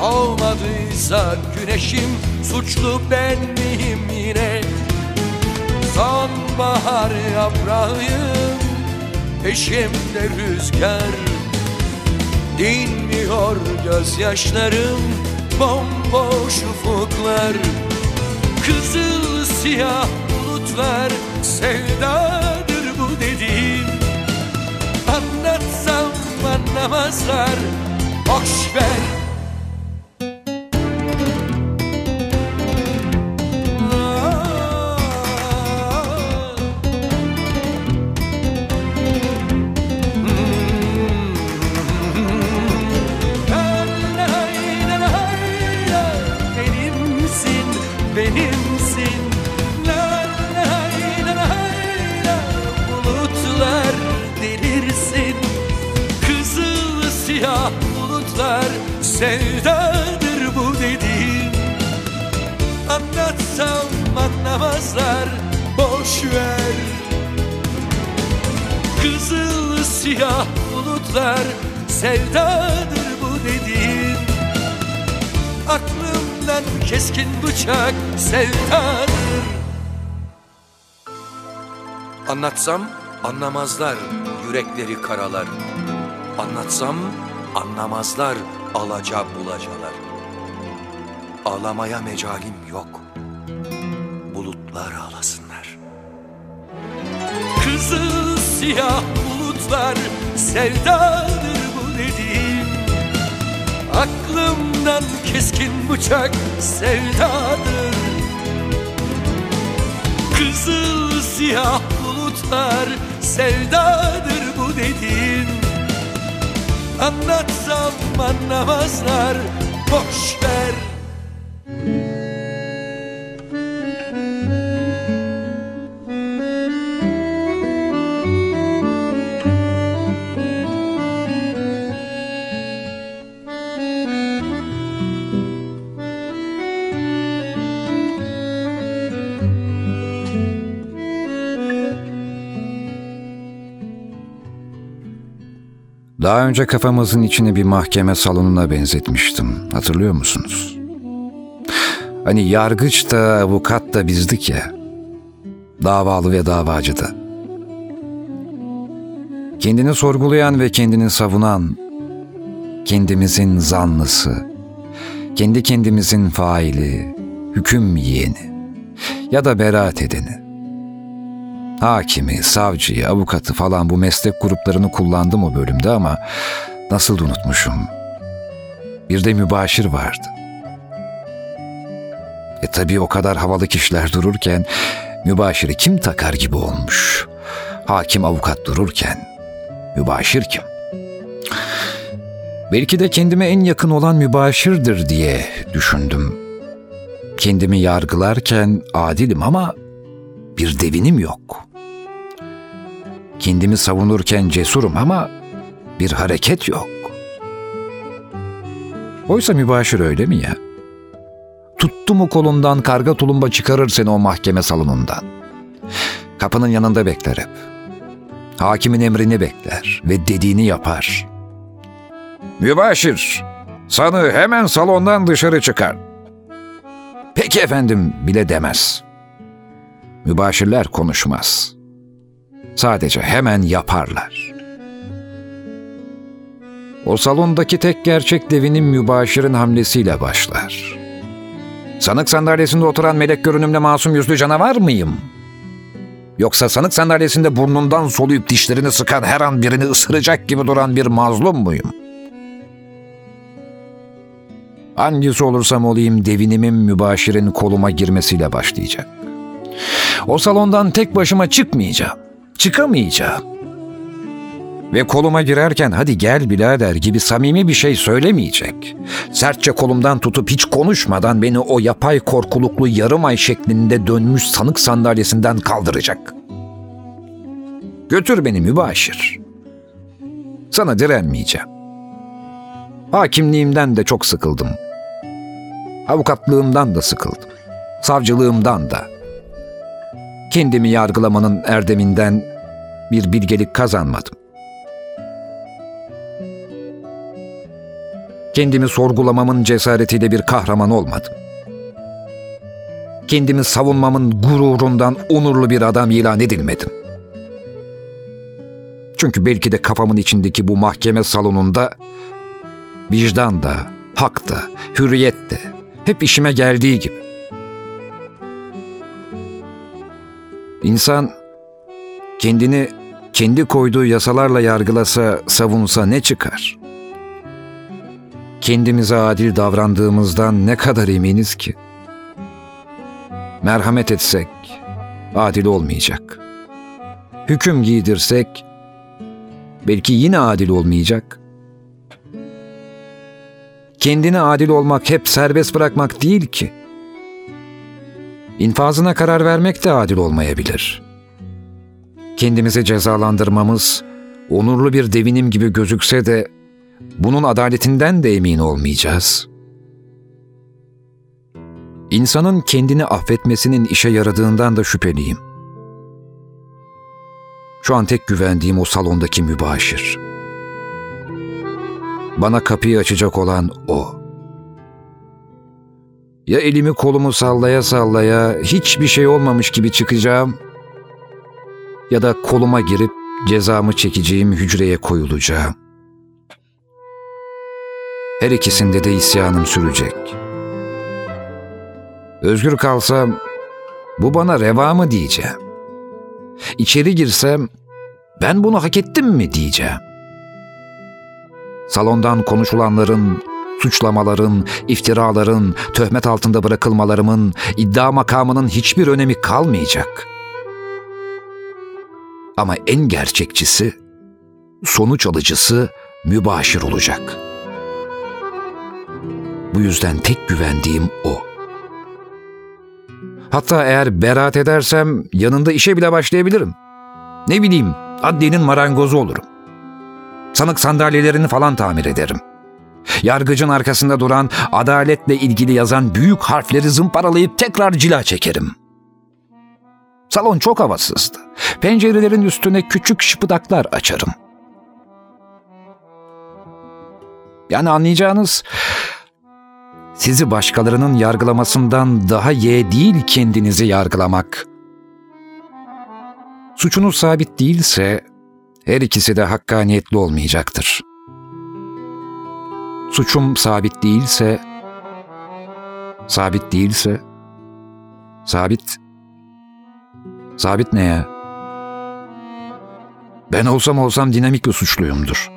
Speaker 3: Doğmadıysa güneşim Suçlu ben miyim yine? Sonbahar yaprağıyım Peşimde rüzgar. Dinmiyor gözyaşlarım Bomboş ufuklar. Kızıl siyah bulutlar Sevdadır bu dediğim anlamazlar. Boş ver
Speaker 8: bıçak sevdadır Anlatsam anlamazlar yürekleri karalar. Anlatsam anlamazlar alaca bulacalar. Ağlamaya mecalim yok. Bulutlar ağlasınlar. Kızıl siyah bulutlar sevdadır Aklımdan keskin bıçak sevdadır. Kızıl siyah bulutlar sevdadır bu dediğin. Anlatsam anlamazlar boş ver
Speaker 1: Daha önce kafamızın içini bir mahkeme salonuna benzetmiştim. Hatırlıyor musunuz? Hani yargıç da avukat da bizdik ya. Davalı ve davacı da. Kendini sorgulayan ve kendini savunan, kendimizin zanlısı, kendi kendimizin faili, hüküm yiyeni ya da beraat edeni. Hakimi, savcıyı, avukatı falan bu meslek gruplarını kullandım o bölümde ama nasıl unutmuşum. Bir de mübaşir vardı. E tabii o kadar havalı kişiler dururken mübaşiri kim takar gibi olmuş. Hakim avukat dururken mübaşir kim? Belki de kendime en yakın olan mübaşirdir diye düşündüm. Kendimi yargılarken adilim ama bir devinim yok. Kendimi savunurken cesurum ama bir hareket yok. Oysa mübaşir öyle mi ya? Tuttu mu kolundan karga tulumba çıkarır seni o mahkeme salonundan. Kapının yanında bekler hep. Hakimin emrini bekler ve dediğini yapar. Mübaşir, sanı hemen salondan dışarı çıkar. Peki efendim bile demez. Mübaşirler konuşmaz. Sadece hemen yaparlar. O salondaki tek gerçek devinin mübaşirin hamlesiyle başlar. Sanık sandalyesinde oturan melek görünümlü masum yüzlü canavar mıyım? Yoksa sanık sandalyesinde burnundan soluyup dişlerini sıkan her an birini ısıracak gibi duran bir mazlum muyum? Hangisi olursam olayım devinimin mübaşirin koluma girmesiyle başlayacak. O salondan tek başıma çıkmayacağım. Çıkamayacağım. Ve koluma girerken hadi gel birader gibi samimi bir şey söylemeyecek. Sertçe kolumdan tutup hiç konuşmadan beni o yapay korkuluklu yarım ay şeklinde dönmüş sanık sandalyesinden kaldıracak. Götür beni mübaşir. Sana direnmeyeceğim. Hakimliğimden de çok sıkıldım. Avukatlığımdan da sıkıldım. Savcılığımdan da. Kendimi yargılamanın erdeminden bir bilgelik kazanmadım. Kendimi sorgulamamın cesaretiyle bir kahraman olmadım. Kendimi savunmamın gururundan onurlu bir adam ilan edilmedim. Çünkü belki de kafamın içindeki bu mahkeme salonunda vicdan da, hak da, hürriyet de hep işime geldiği gibi. İnsan kendini kendi koyduğu yasalarla yargılasa, savunsa ne çıkar? Kendimize adil davrandığımızdan ne kadar eminiz ki? Merhamet etsek adil olmayacak. Hüküm giydirsek belki yine adil olmayacak. Kendine adil olmak hep serbest bırakmak değil ki. İnfazına karar vermek de adil olmayabilir. Kendimizi cezalandırmamız onurlu bir devinim gibi gözükse de bunun adaletinden de emin olmayacağız. İnsanın kendini affetmesinin işe yaradığından da şüpheliyim. Şu an tek güvendiğim o salondaki mübaşir. Bana kapıyı açacak olan o. Ya elimi kolumu sallaya sallaya hiçbir şey olmamış gibi çıkacağım ya da koluma girip cezamı çekeceğim hücreye koyulacağım. Her ikisinde de isyanım sürecek. Özgür kalsam bu bana reva mı diyeceğim. İçeri girsem ben bunu hak ettim mi diyeceğim. Salondan konuşulanların, suçlamaların, iftiraların, töhmet altında bırakılmalarımın, iddia makamının hiçbir önemi kalmayacak. Ama en gerçekçisi, sonuç alıcısı mübaşir olacak. Bu yüzden tek güvendiğim o. Hatta eğer beraat edersem yanında işe bile başlayabilirim. Ne bileyim, adliyenin marangozu olurum. Sanık sandalyelerini falan tamir ederim. Yargıcın arkasında duran, adaletle ilgili yazan büyük harfleri zımparalayıp tekrar cila çekerim. Salon çok havasızdı. Pencerelerin üstüne küçük şıpıdaklar açarım. Yani anlayacağınız sizi başkalarının yargılamasından daha ye değil kendinizi yargılamak. Suçunuz sabit değilse her ikisi de hakkaniyetli olmayacaktır. Suçum sabit değilse, sabit değilse, sabit, sabit ne ya? Ben olsam olsam dinamik bir suçluyumdur.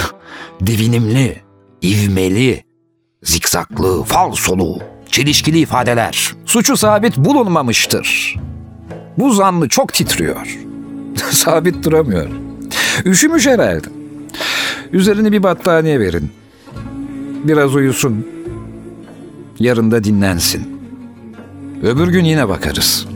Speaker 1: Divinimli, ivmeli, zikzaklı, falsolu, çelişkili ifadeler. Suçu sabit bulunmamıştır. Bu zanlı çok titriyor. sabit duramıyor. Üşümüş herhalde. Üzerini bir battaniye verin. Biraz uyusun. Yarın da dinlensin. Öbür gün yine bakarız.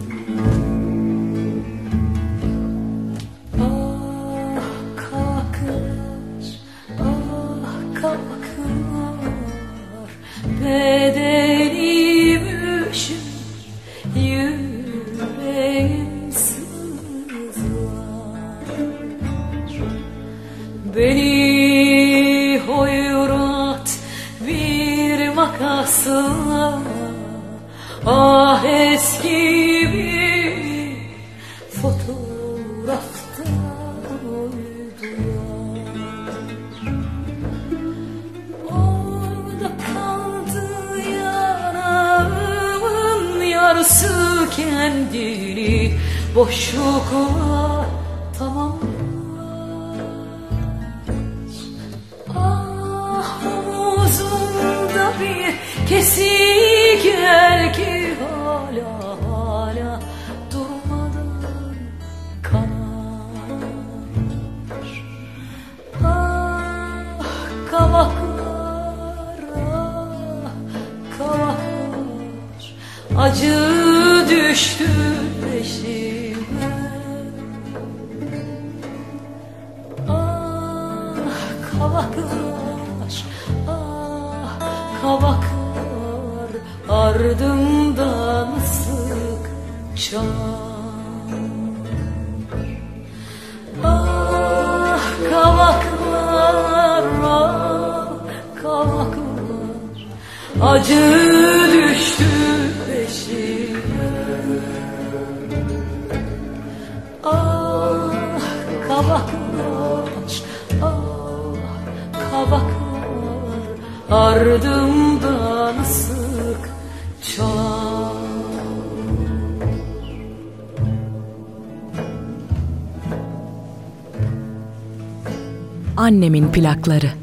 Speaker 4: Acı düştü peşime. Ah kavaklar ah kavaklar ardımdan sık Ah kavaklar ah kavaklar Acı Ardımdan sık çalar
Speaker 5: Annemin plakları.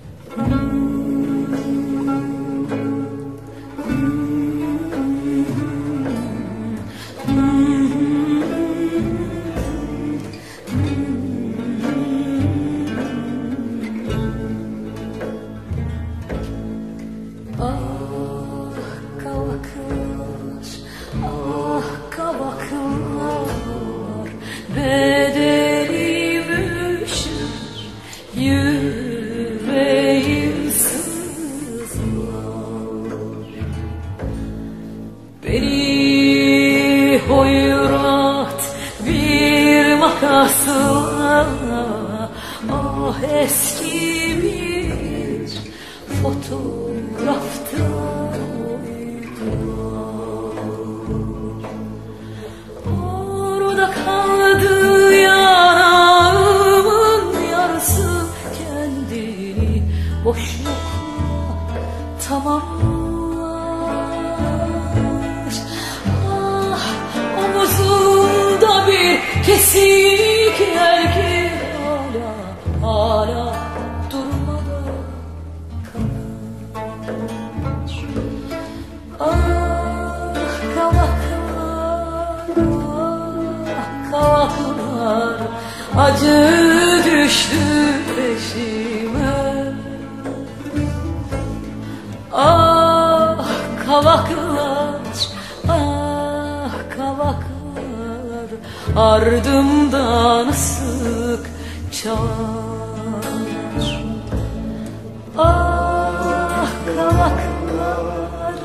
Speaker 4: Ah kavaklar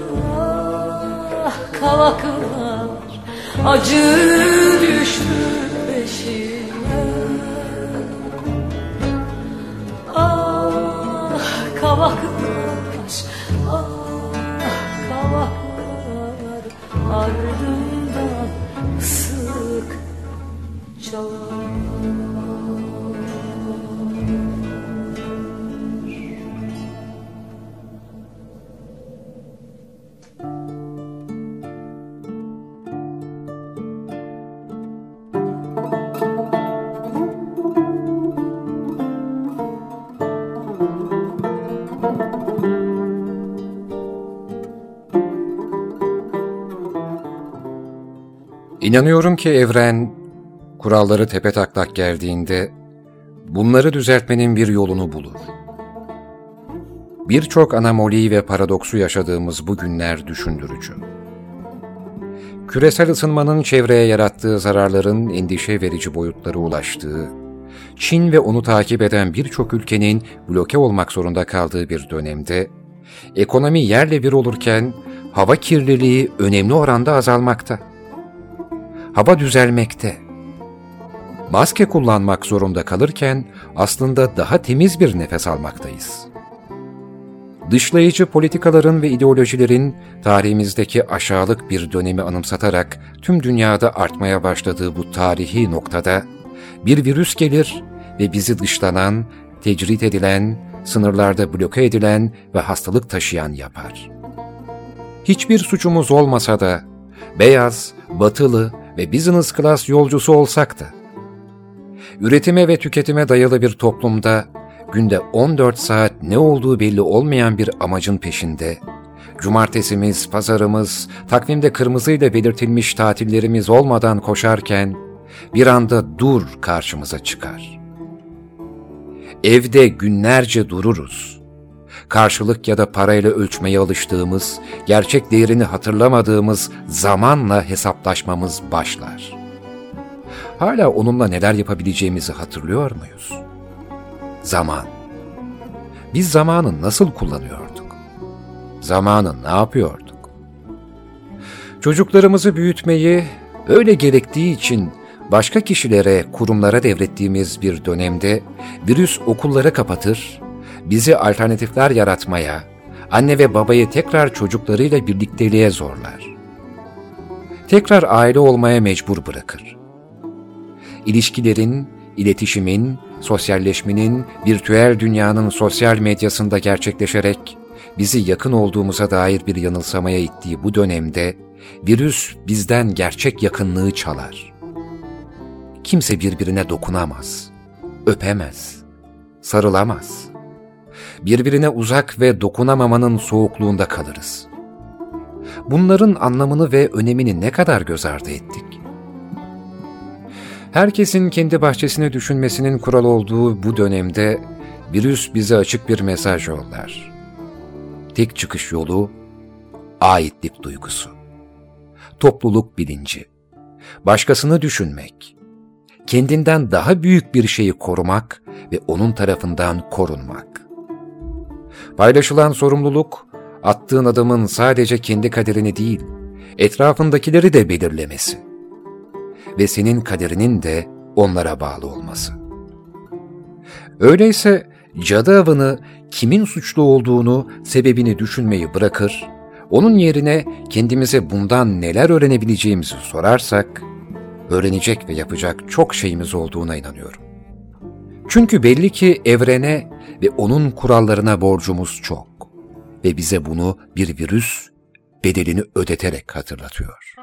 Speaker 4: ah kavaklar. Acı düştü peşime. Ah kavaklar ah kavaklar. Ardımdan sık çalar
Speaker 1: İnanıyorum ki evren, kuralları tepetaklak geldiğinde, bunları düzeltmenin bir yolunu bulur. Birçok anomaliyi ve paradoksu yaşadığımız bu günler düşündürücü. Küresel ısınmanın çevreye yarattığı zararların endişe verici boyutlara ulaştığı, Çin ve onu takip eden birçok ülkenin bloke olmak zorunda kaldığı bir dönemde, ekonomi yerle bir olurken hava kirliliği önemli oranda azalmakta. Hava düzelmekte. Maske kullanmak zorunda kalırken aslında daha temiz bir nefes almaktayız. Dışlayıcı politikaların ve ideolojilerin tarihimizdeki aşağılık bir dönemi anımsatarak tüm dünyada artmaya başladığı bu tarihi noktada bir virüs gelir ve bizi dışlanan, tecrit edilen, sınırlarda bloke edilen ve hastalık taşıyan yapar. Hiçbir suçumuz olmasa da beyaz, batılı ve business class yolcusu olsak da üretime ve tüketime dayalı bir toplumda günde 14 saat ne olduğu belli olmayan bir amacın peşinde, cumartesimiz, pazarımız, takvimde kırmızıyla belirtilmiş tatillerimiz olmadan koşarken, bir anda dur karşımıza çıkar. Evde günlerce dururuz. Karşılık ya da parayla ölçmeye alıştığımız, gerçek değerini hatırlamadığımız zamanla hesaplaşmamız başlar. Hala onunla neler yapabileceğimizi hatırlıyor muyuz? Zaman. Biz zamanı nasıl kullanıyorduk? Zamanı ne yapıyorduk? Çocuklarımızı büyütmeyi öyle gerektiği için başka kişilere, kurumlara devrettiğimiz bir dönemde virüs okulları kapatır, bizi alternatifler yaratmaya, anne ve babayı tekrar çocuklarıyla birlikteliğe zorlar. Tekrar aile olmaya mecbur bırakır. İlişkilerin, iletişimin, sosyalleşmenin, virtüel dünyanın sosyal medyasında gerçekleşerek bizi yakın olduğumuza dair bir yanılsamaya ittiği bu dönemde virüs bizden gerçek yakınlığı çalar. Kimse birbirine dokunamaz, öpemez, sarılamaz. Birbirine uzak ve dokunamamanın soğukluğunda kalırız. Bunların anlamını ve önemini ne kadar göz ardı ettik? Herkesin kendi bahçesini düşünmesinin kural olduğu bu dönemde virüs bize açık bir mesaj yollar. Tek çıkış yolu aitlik duygusu. Topluluk bilinci. Başkasını düşünmek. Kendinden daha büyük bir şeyi korumak ve onun tarafından korunmak. Paylaşılan sorumluluk, attığın adımın sadece kendi kaderini değil, etrafındakileri de belirlemesi ve senin kaderinin de onlara bağlı olması. Öyleyse cadı avını kimin suçlu olduğunu, sebebini düşünmeyi bırakır, onun yerine kendimize bundan neler öğrenebileceğimizi sorarsak, öğrenecek ve yapacak çok şeyimiz olduğuna inanıyorum. Çünkü belli ki evrene ve onun kurallarına borcumuz çok ve bize bunu bir virüs bedelini ödeterek hatırlatıyor.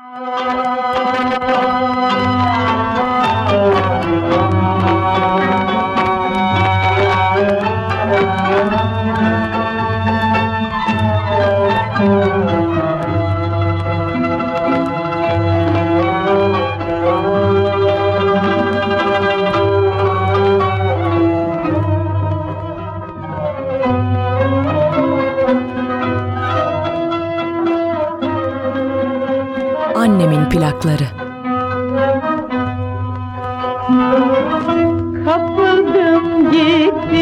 Speaker 5: Plakları.
Speaker 9: Kapıldım gidiyorum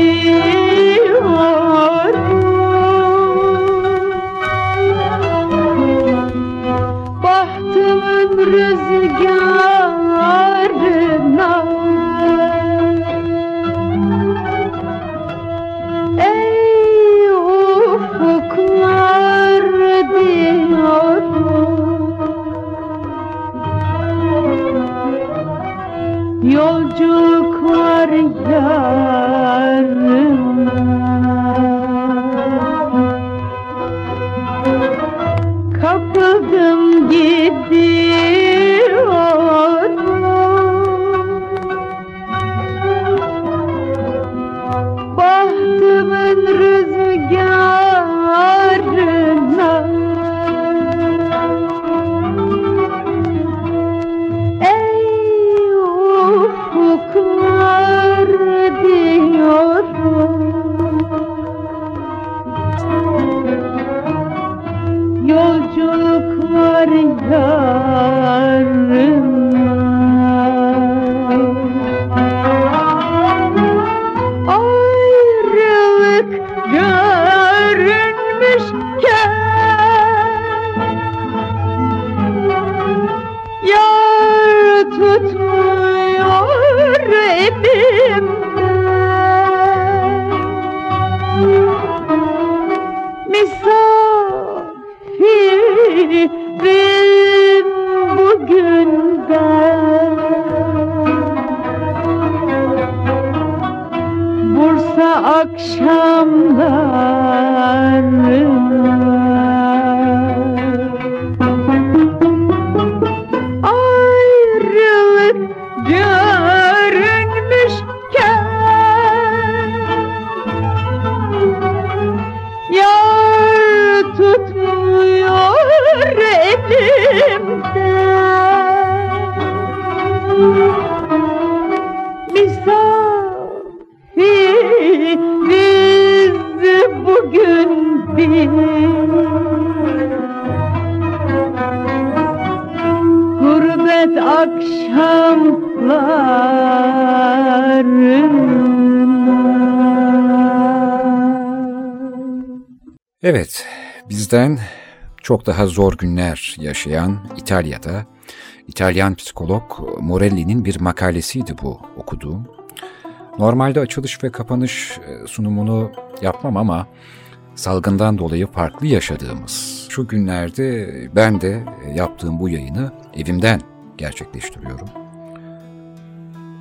Speaker 1: daha zor günler yaşayan İtalya'da İtalyan psikolog Morelli'nin bir makalesiydi bu okuduğum. Normalde açılış ve kapanış e, sunumunu yapmam ama salgından dolayı farklı yaşadığımız şu günlerde ben de yaptığım bu yayını evimden gerçekleştiriyorum.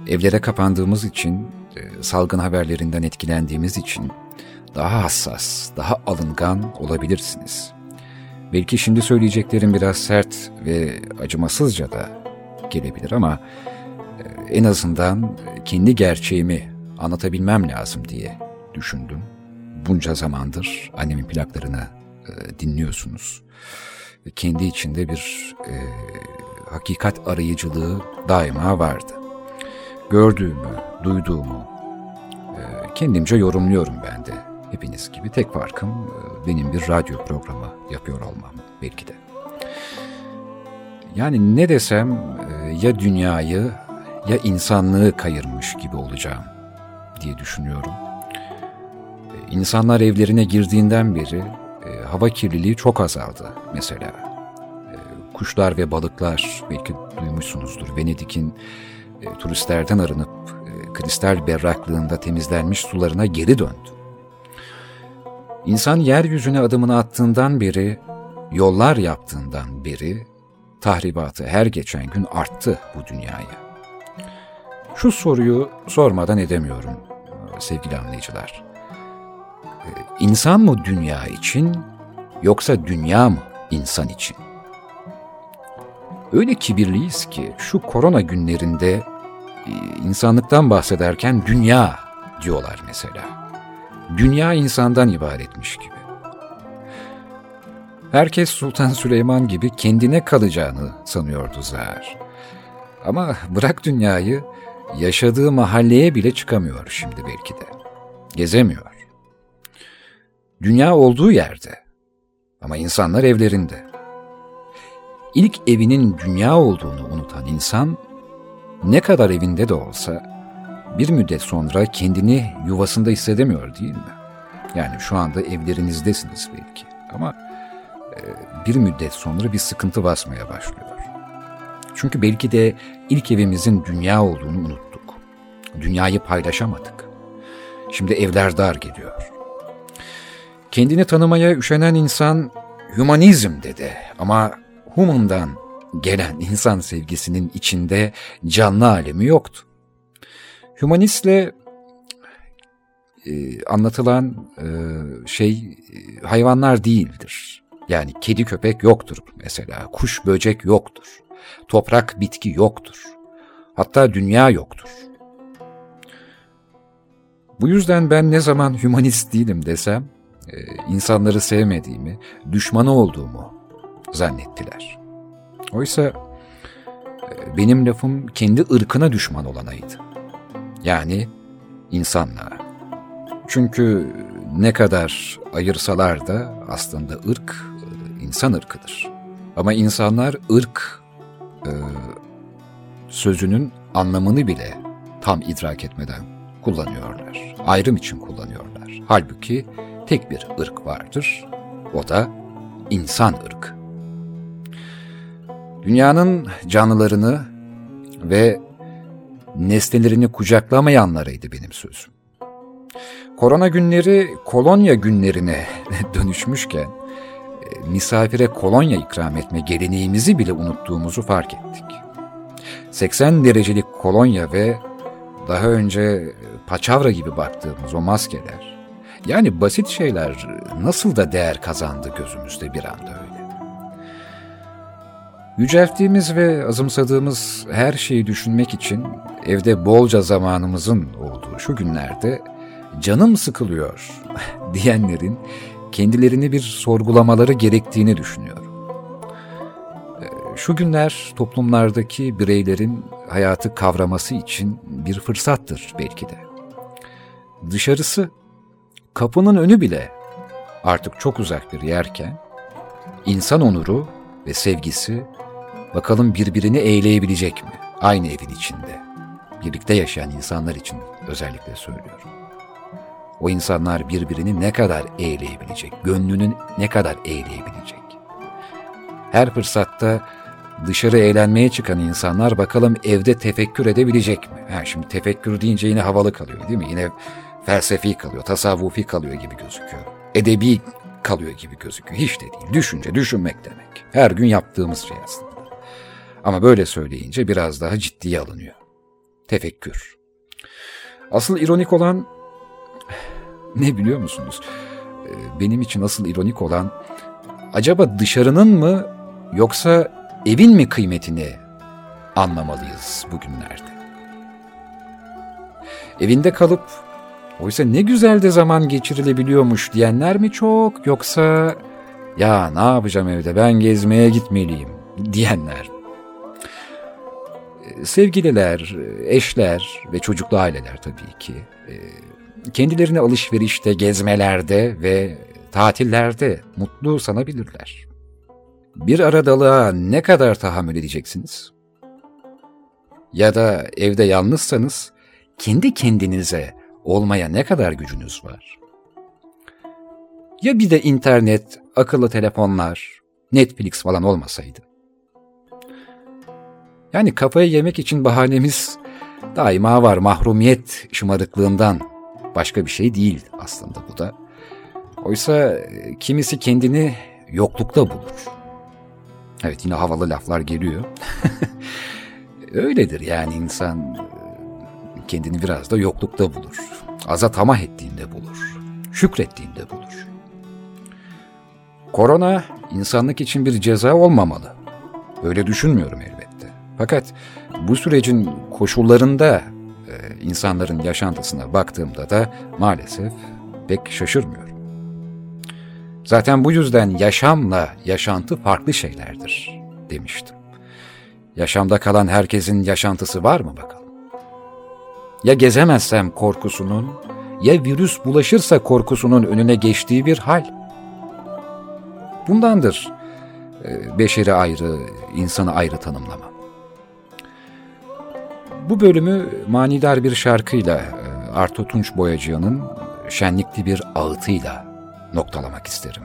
Speaker 1: Evlere kapandığımız için, e, salgın haberlerinden etkilendiğimiz için daha hassas, daha alıngan olabilirsiniz. Belki şimdi söyleyeceklerim biraz sert ve acımasızca da gelebilir ama e, en azından kendi gerçeğimi anlatabilmem lazım diye düşündüm. Bunca zamandır annemin plaklarını e, dinliyorsunuz. Kendi içinde bir e, hakikat arayıcılığı daima vardı. Gördüğümü, duyduğumu e, kendimce yorumluyorum ben de. Hepiniz gibi tek farkım e, benim bir radyo programı yapıyor olmam belki de. Yani ne desem e, ya dünyayı ya insanlığı kayırmış gibi olacağım diye düşünüyorum. E, İnsanlar evlerine girdiğinden beri hava kirliliği çok azaldı mesela. Kuşlar ve balıklar belki duymuşsunuzdur. Venedik'in turistlerden arınıp kristal berraklığında temizlenmiş sularına geri döndü. İnsan yeryüzüne adımını attığından beri, yollar yaptığından beri tahribatı her geçen gün arttı bu dünyaya. Şu soruyu sormadan edemiyorum e, sevgili anlayıcılar. E, İnsan mı dünya için yoksa dünya mı insan için? Öyle kibirliyiz ki şu korona günlerinde insanlıktan bahsederken dünya diyorlar mesela. Dünya insandan ibaretmiş gibi. Herkes Sultan Süleyman gibi kendine kalacağını sanıyordu Zahar. Ama bırak dünyayı, yaşadığı mahalleye bile çıkamıyor şimdi belki de. Gezemiyor. Dünya olduğu yerde ama insanlar evlerinde. İlk evinin dünya olduğunu unutan insan, ne kadar evinde de olsa bir müddet sonra kendini yuvasında hissedemiyor değil mi? Yani şu anda evlerinizdesiniz belki ama e, bir müddet sonra bir sıkıntı basmaya başlıyor. Çünkü belki de ilk evimizin dünya olduğunu unuttuk. Dünyayı paylaşamadık. Şimdi evler dar geliyor. Kendini tanımaya üşenen insan humanizm dedi ama humandan gelen insan sevgisinin içinde canlı alemi yoktu. Humanistle e, anlatılan e, şey hayvanlar değildir. Yani kedi köpek yoktur mesela, kuş böcek yoktur, toprak bitki yoktur, hatta dünya yoktur. Bu yüzden ben ne zaman humanist değilim desem, e, insanları sevmediğimi, düşmanı olduğumu zannettiler. Oysa e, benim lafım kendi ırkına düşman olanaydı. Yani insanlığa. Çünkü ne kadar ayırsalar da aslında ırk e, insan ırkıdır. Ama insanlar ırk e, sözünün anlamını bile tam idrak etmeden kullanıyorlar. Ayrım için kullanıyorlar. Halbuki tek bir ırk vardır. O da insan ırk. Dünyanın canlılarını ve nesnelerini kucaklamayanlarıydı benim sözüm. Korona günleri kolonya günlerine dönüşmüşken e, misafire kolonya ikram etme geleneğimizi bile unuttuğumuzu fark ettik. 80 derecelik kolonya ve daha önce paçavra gibi baktığımız o maskeler, yani basit şeyler nasıl da değer kazandı gözümüzde bir anda öyle. Yücelttiğimiz ve azımsadığımız her şeyi düşünmek için evde bolca zamanımızın olduğu şu günlerde canım sıkılıyor diyenlerin kendilerini bir sorgulamaları gerektiğini düşünüyorum. Ee, şu günler toplumlardaki bireylerin hayatı kavraması için bir fırsattır belki de. Dışarısı, kapının önü bile artık çok uzak bir yerken, insan onuru ve sevgisi bakalım birbirini eğleyebilecek mi? Aynı evin içinde. Birlikte yaşayan insanlar için özellikle söylüyorum. O insanlar birbirini ne kadar eğleyebilecek, gönlünün ne kadar eğleyebilecek. Her fırsatta dışarı eğlenmeye çıkan insanlar bakalım evde tefekkür edebilecek mi? Ha, şimdi tefekkür deyince yine havalı kalıyor değil mi? Yine felsefi kalıyor, tasavvufi kalıyor gibi gözüküyor. Edebi kalıyor gibi gözüküyor. Hiç de değil. Düşünce, düşünmek demek. Her gün yaptığımız şey aslında. Ama böyle söyleyince biraz daha ciddiye alınıyor. Tefekkür. Asıl ironik olan ne biliyor musunuz? Ee, benim için asıl ironik olan acaba dışarının mı yoksa evin mi kıymetini anlamalıyız bugünlerde? Evinde kalıp oysa ne güzel de zaman geçirilebiliyormuş diyenler mi çok yoksa ya ne yapacağım evde ben gezmeye gitmeliyim diyenler sevgililer, eşler ve çocuklu aileler tabii ki e, kendilerini alışverişte, gezmelerde ve tatillerde mutlu sanabilirler. Bir aradalığa ne kadar tahammül edeceksiniz? Ya da evde yalnızsanız kendi kendinize olmaya ne kadar gücünüz var? Ya bir de internet, akıllı telefonlar, Netflix falan olmasaydı? Yani kafayı yemek için bahanemiz daima var mahrumiyet şımarıklığından başka bir şey değil aslında bu da. Oysa e, kimisi kendini yoklukta bulur. Evet yine havalı laflar geliyor. Öyledir yani insan e, kendini biraz da yoklukta bulur. Aza tamah ettiğinde bulur. Şükrettiğinde bulur. Korona insanlık için bir ceza olmamalı. Öyle düşünmüyorum elbette. Fakat bu sürecin koşullarında e, insanların yaşantısına baktığımda da maalesef pek şaşırmıyorum. Zaten bu yüzden yaşamla yaşantı farklı şeylerdir demiştim. Yaşamda kalan herkesin yaşantısı var mı bakalım? Ya gezemezsem korkusunun, ya virüs bulaşırsa korkusunun önüne geçtiği bir hal. Bundandır e, beşeri ayrı, insanı ayrı tanımlamam. Bu bölümü manidar bir şarkıyla e, Arto Tunç Boyacıyan'ın şenlikli bir ağıtıyla noktalamak isterim.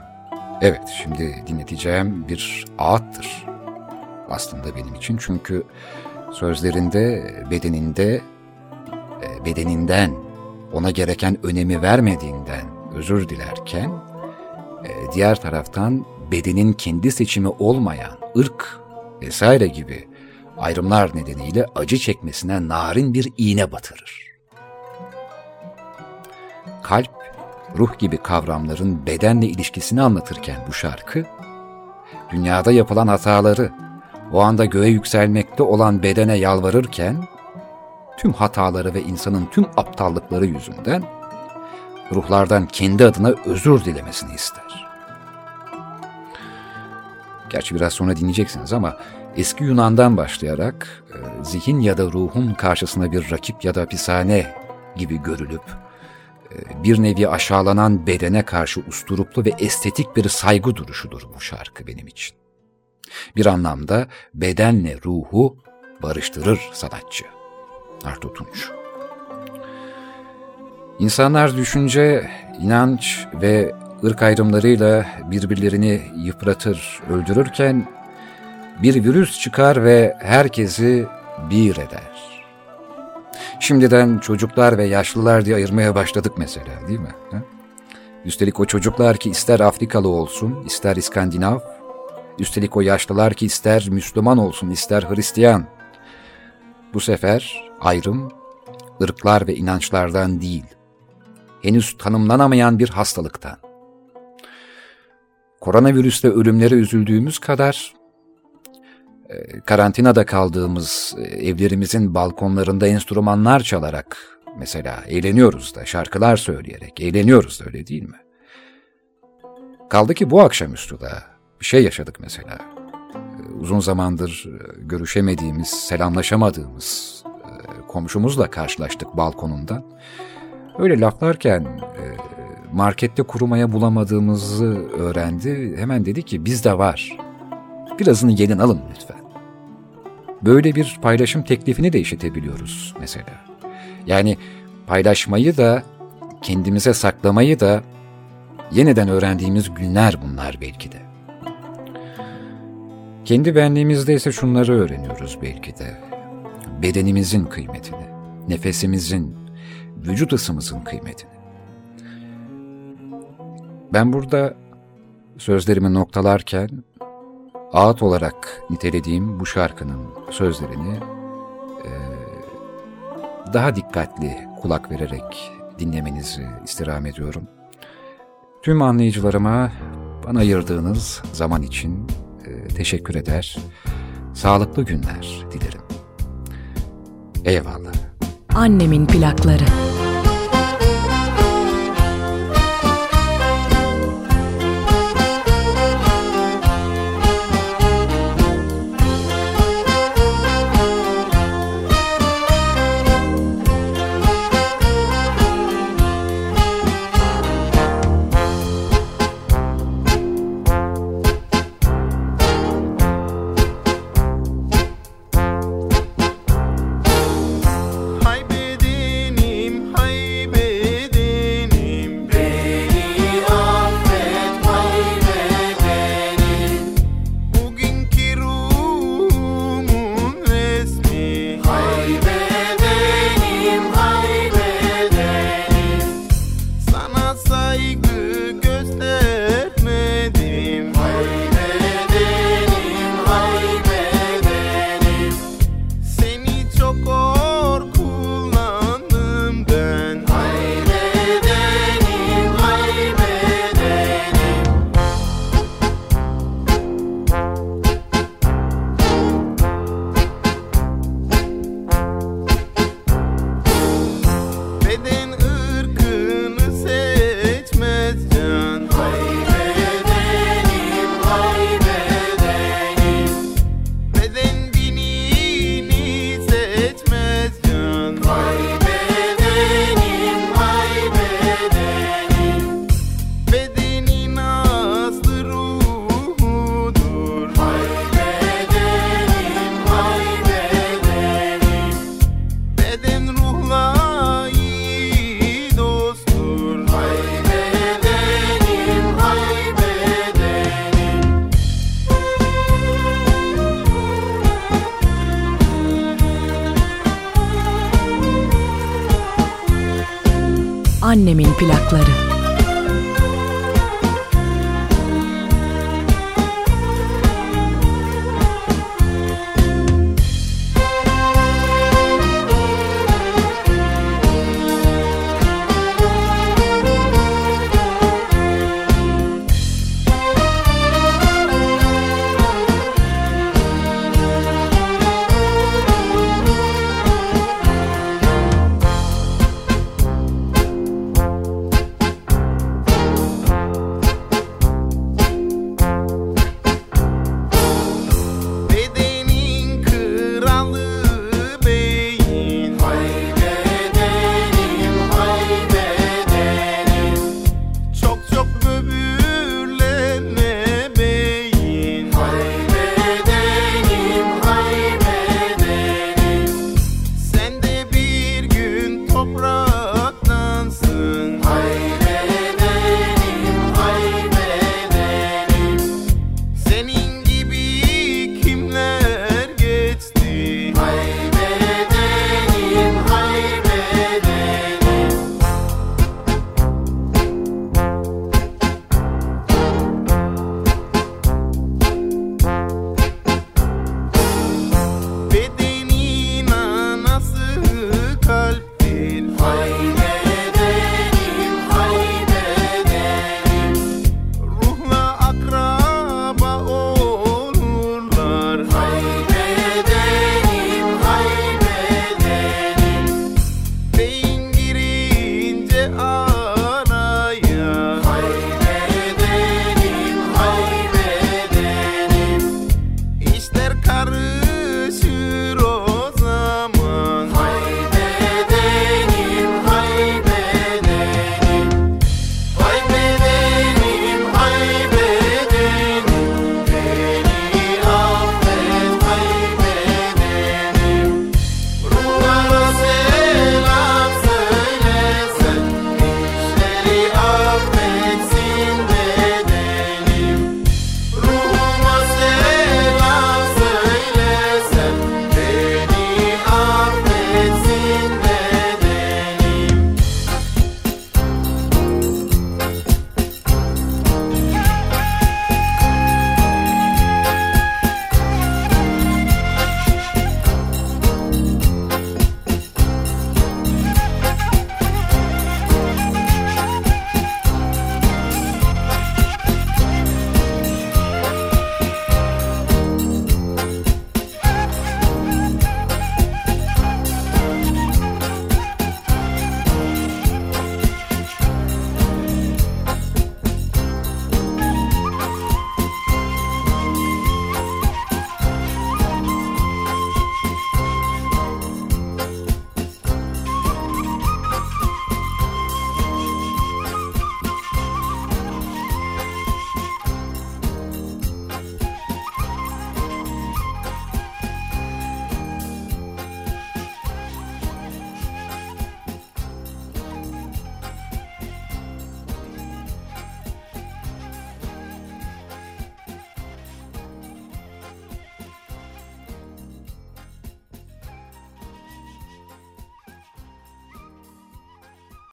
Speaker 1: Evet, şimdi dinleteceğim bir ağıttır aslında benim için. Çünkü sözlerinde, bedeninde, e, bedeninden ona gereken önemi vermediğinden özür dilerken, e, diğer taraftan bedenin kendi seçimi olmayan ırk vesaire gibi ayrımlar nedeniyle acı çekmesine narin bir iğne batırır. Kalp, ruh gibi kavramların bedenle ilişkisini anlatırken bu şarkı, dünyada yapılan hataları, o anda göğe yükselmekte olan bedene yalvarırken, tüm hataları ve insanın tüm aptallıkları yüzünden ruhlardan kendi adına özür dilemesini ister. Gerçi biraz sonra dinleyeceksiniz ama eski Yunan'dan başlayarak e, zihin ya da ruhun karşısına bir rakip ya da hapishane gibi görülüp e, bir nevi aşağılanan bedene karşı usturuplu ve estetik bir saygı duruşudur bu şarkı benim için. Bir anlamda bedenle ruhu barıştırır sanatçı. Arto Tunç. İnsanlar düşünce, inanç ve ırk ayrımlarıyla birbirlerini yıpratır, öldürürken bir virüs çıkar ve herkesi bir eder. Şimdiden çocuklar ve yaşlılar diye ayırmaya başladık mesela değil mi? Ha? Üstelik o çocuklar ki ister Afrikalı olsun, ister İskandinav, üstelik o yaşlılar ki ister Müslüman olsun, ister Hristiyan. Bu sefer ayrım ırklar ve inançlardan değil, henüz tanımlanamayan bir hastalıktan. Koronavirüste ölümlere üzüldüğümüz kadar karantinada kaldığımız e, evlerimizin balkonlarında enstrümanlar çalarak mesela eğleniyoruz da şarkılar söyleyerek eğleniyoruz da öyle değil mi? Kaldı ki bu akşamüstü de bir şey yaşadık mesela. E, uzun zamandır görüşemediğimiz, selamlaşamadığımız komşumuzla karşılaştık balkonundan. Öyle laflarken markette kurumaya bulamadığımızı öğrendi. Hemen dedi ki bizde var. Birazını gelin alın lütfen. Böyle bir paylaşım teklifini de işitebiliyoruz mesela. Yani paylaşmayı da kendimize saklamayı da yeniden öğrendiğimiz günler bunlar belki de. Kendi benliğimizde ise şunları öğreniyoruz belki de. Bedenimizin kıymetini, nefesimizin, vücut ısımızın kıymetini. Ben burada sözlerimi noktalarken ağıt olarak nitelediğim bu şarkının sözlerini e, daha dikkatli kulak vererek dinlemenizi istirham ediyorum. Tüm anlayıcılarıma bana ayırdığınız zaman için e, teşekkür eder. Sağlıklı günler dilerim. Eyvallah.
Speaker 7: Annemin plakları.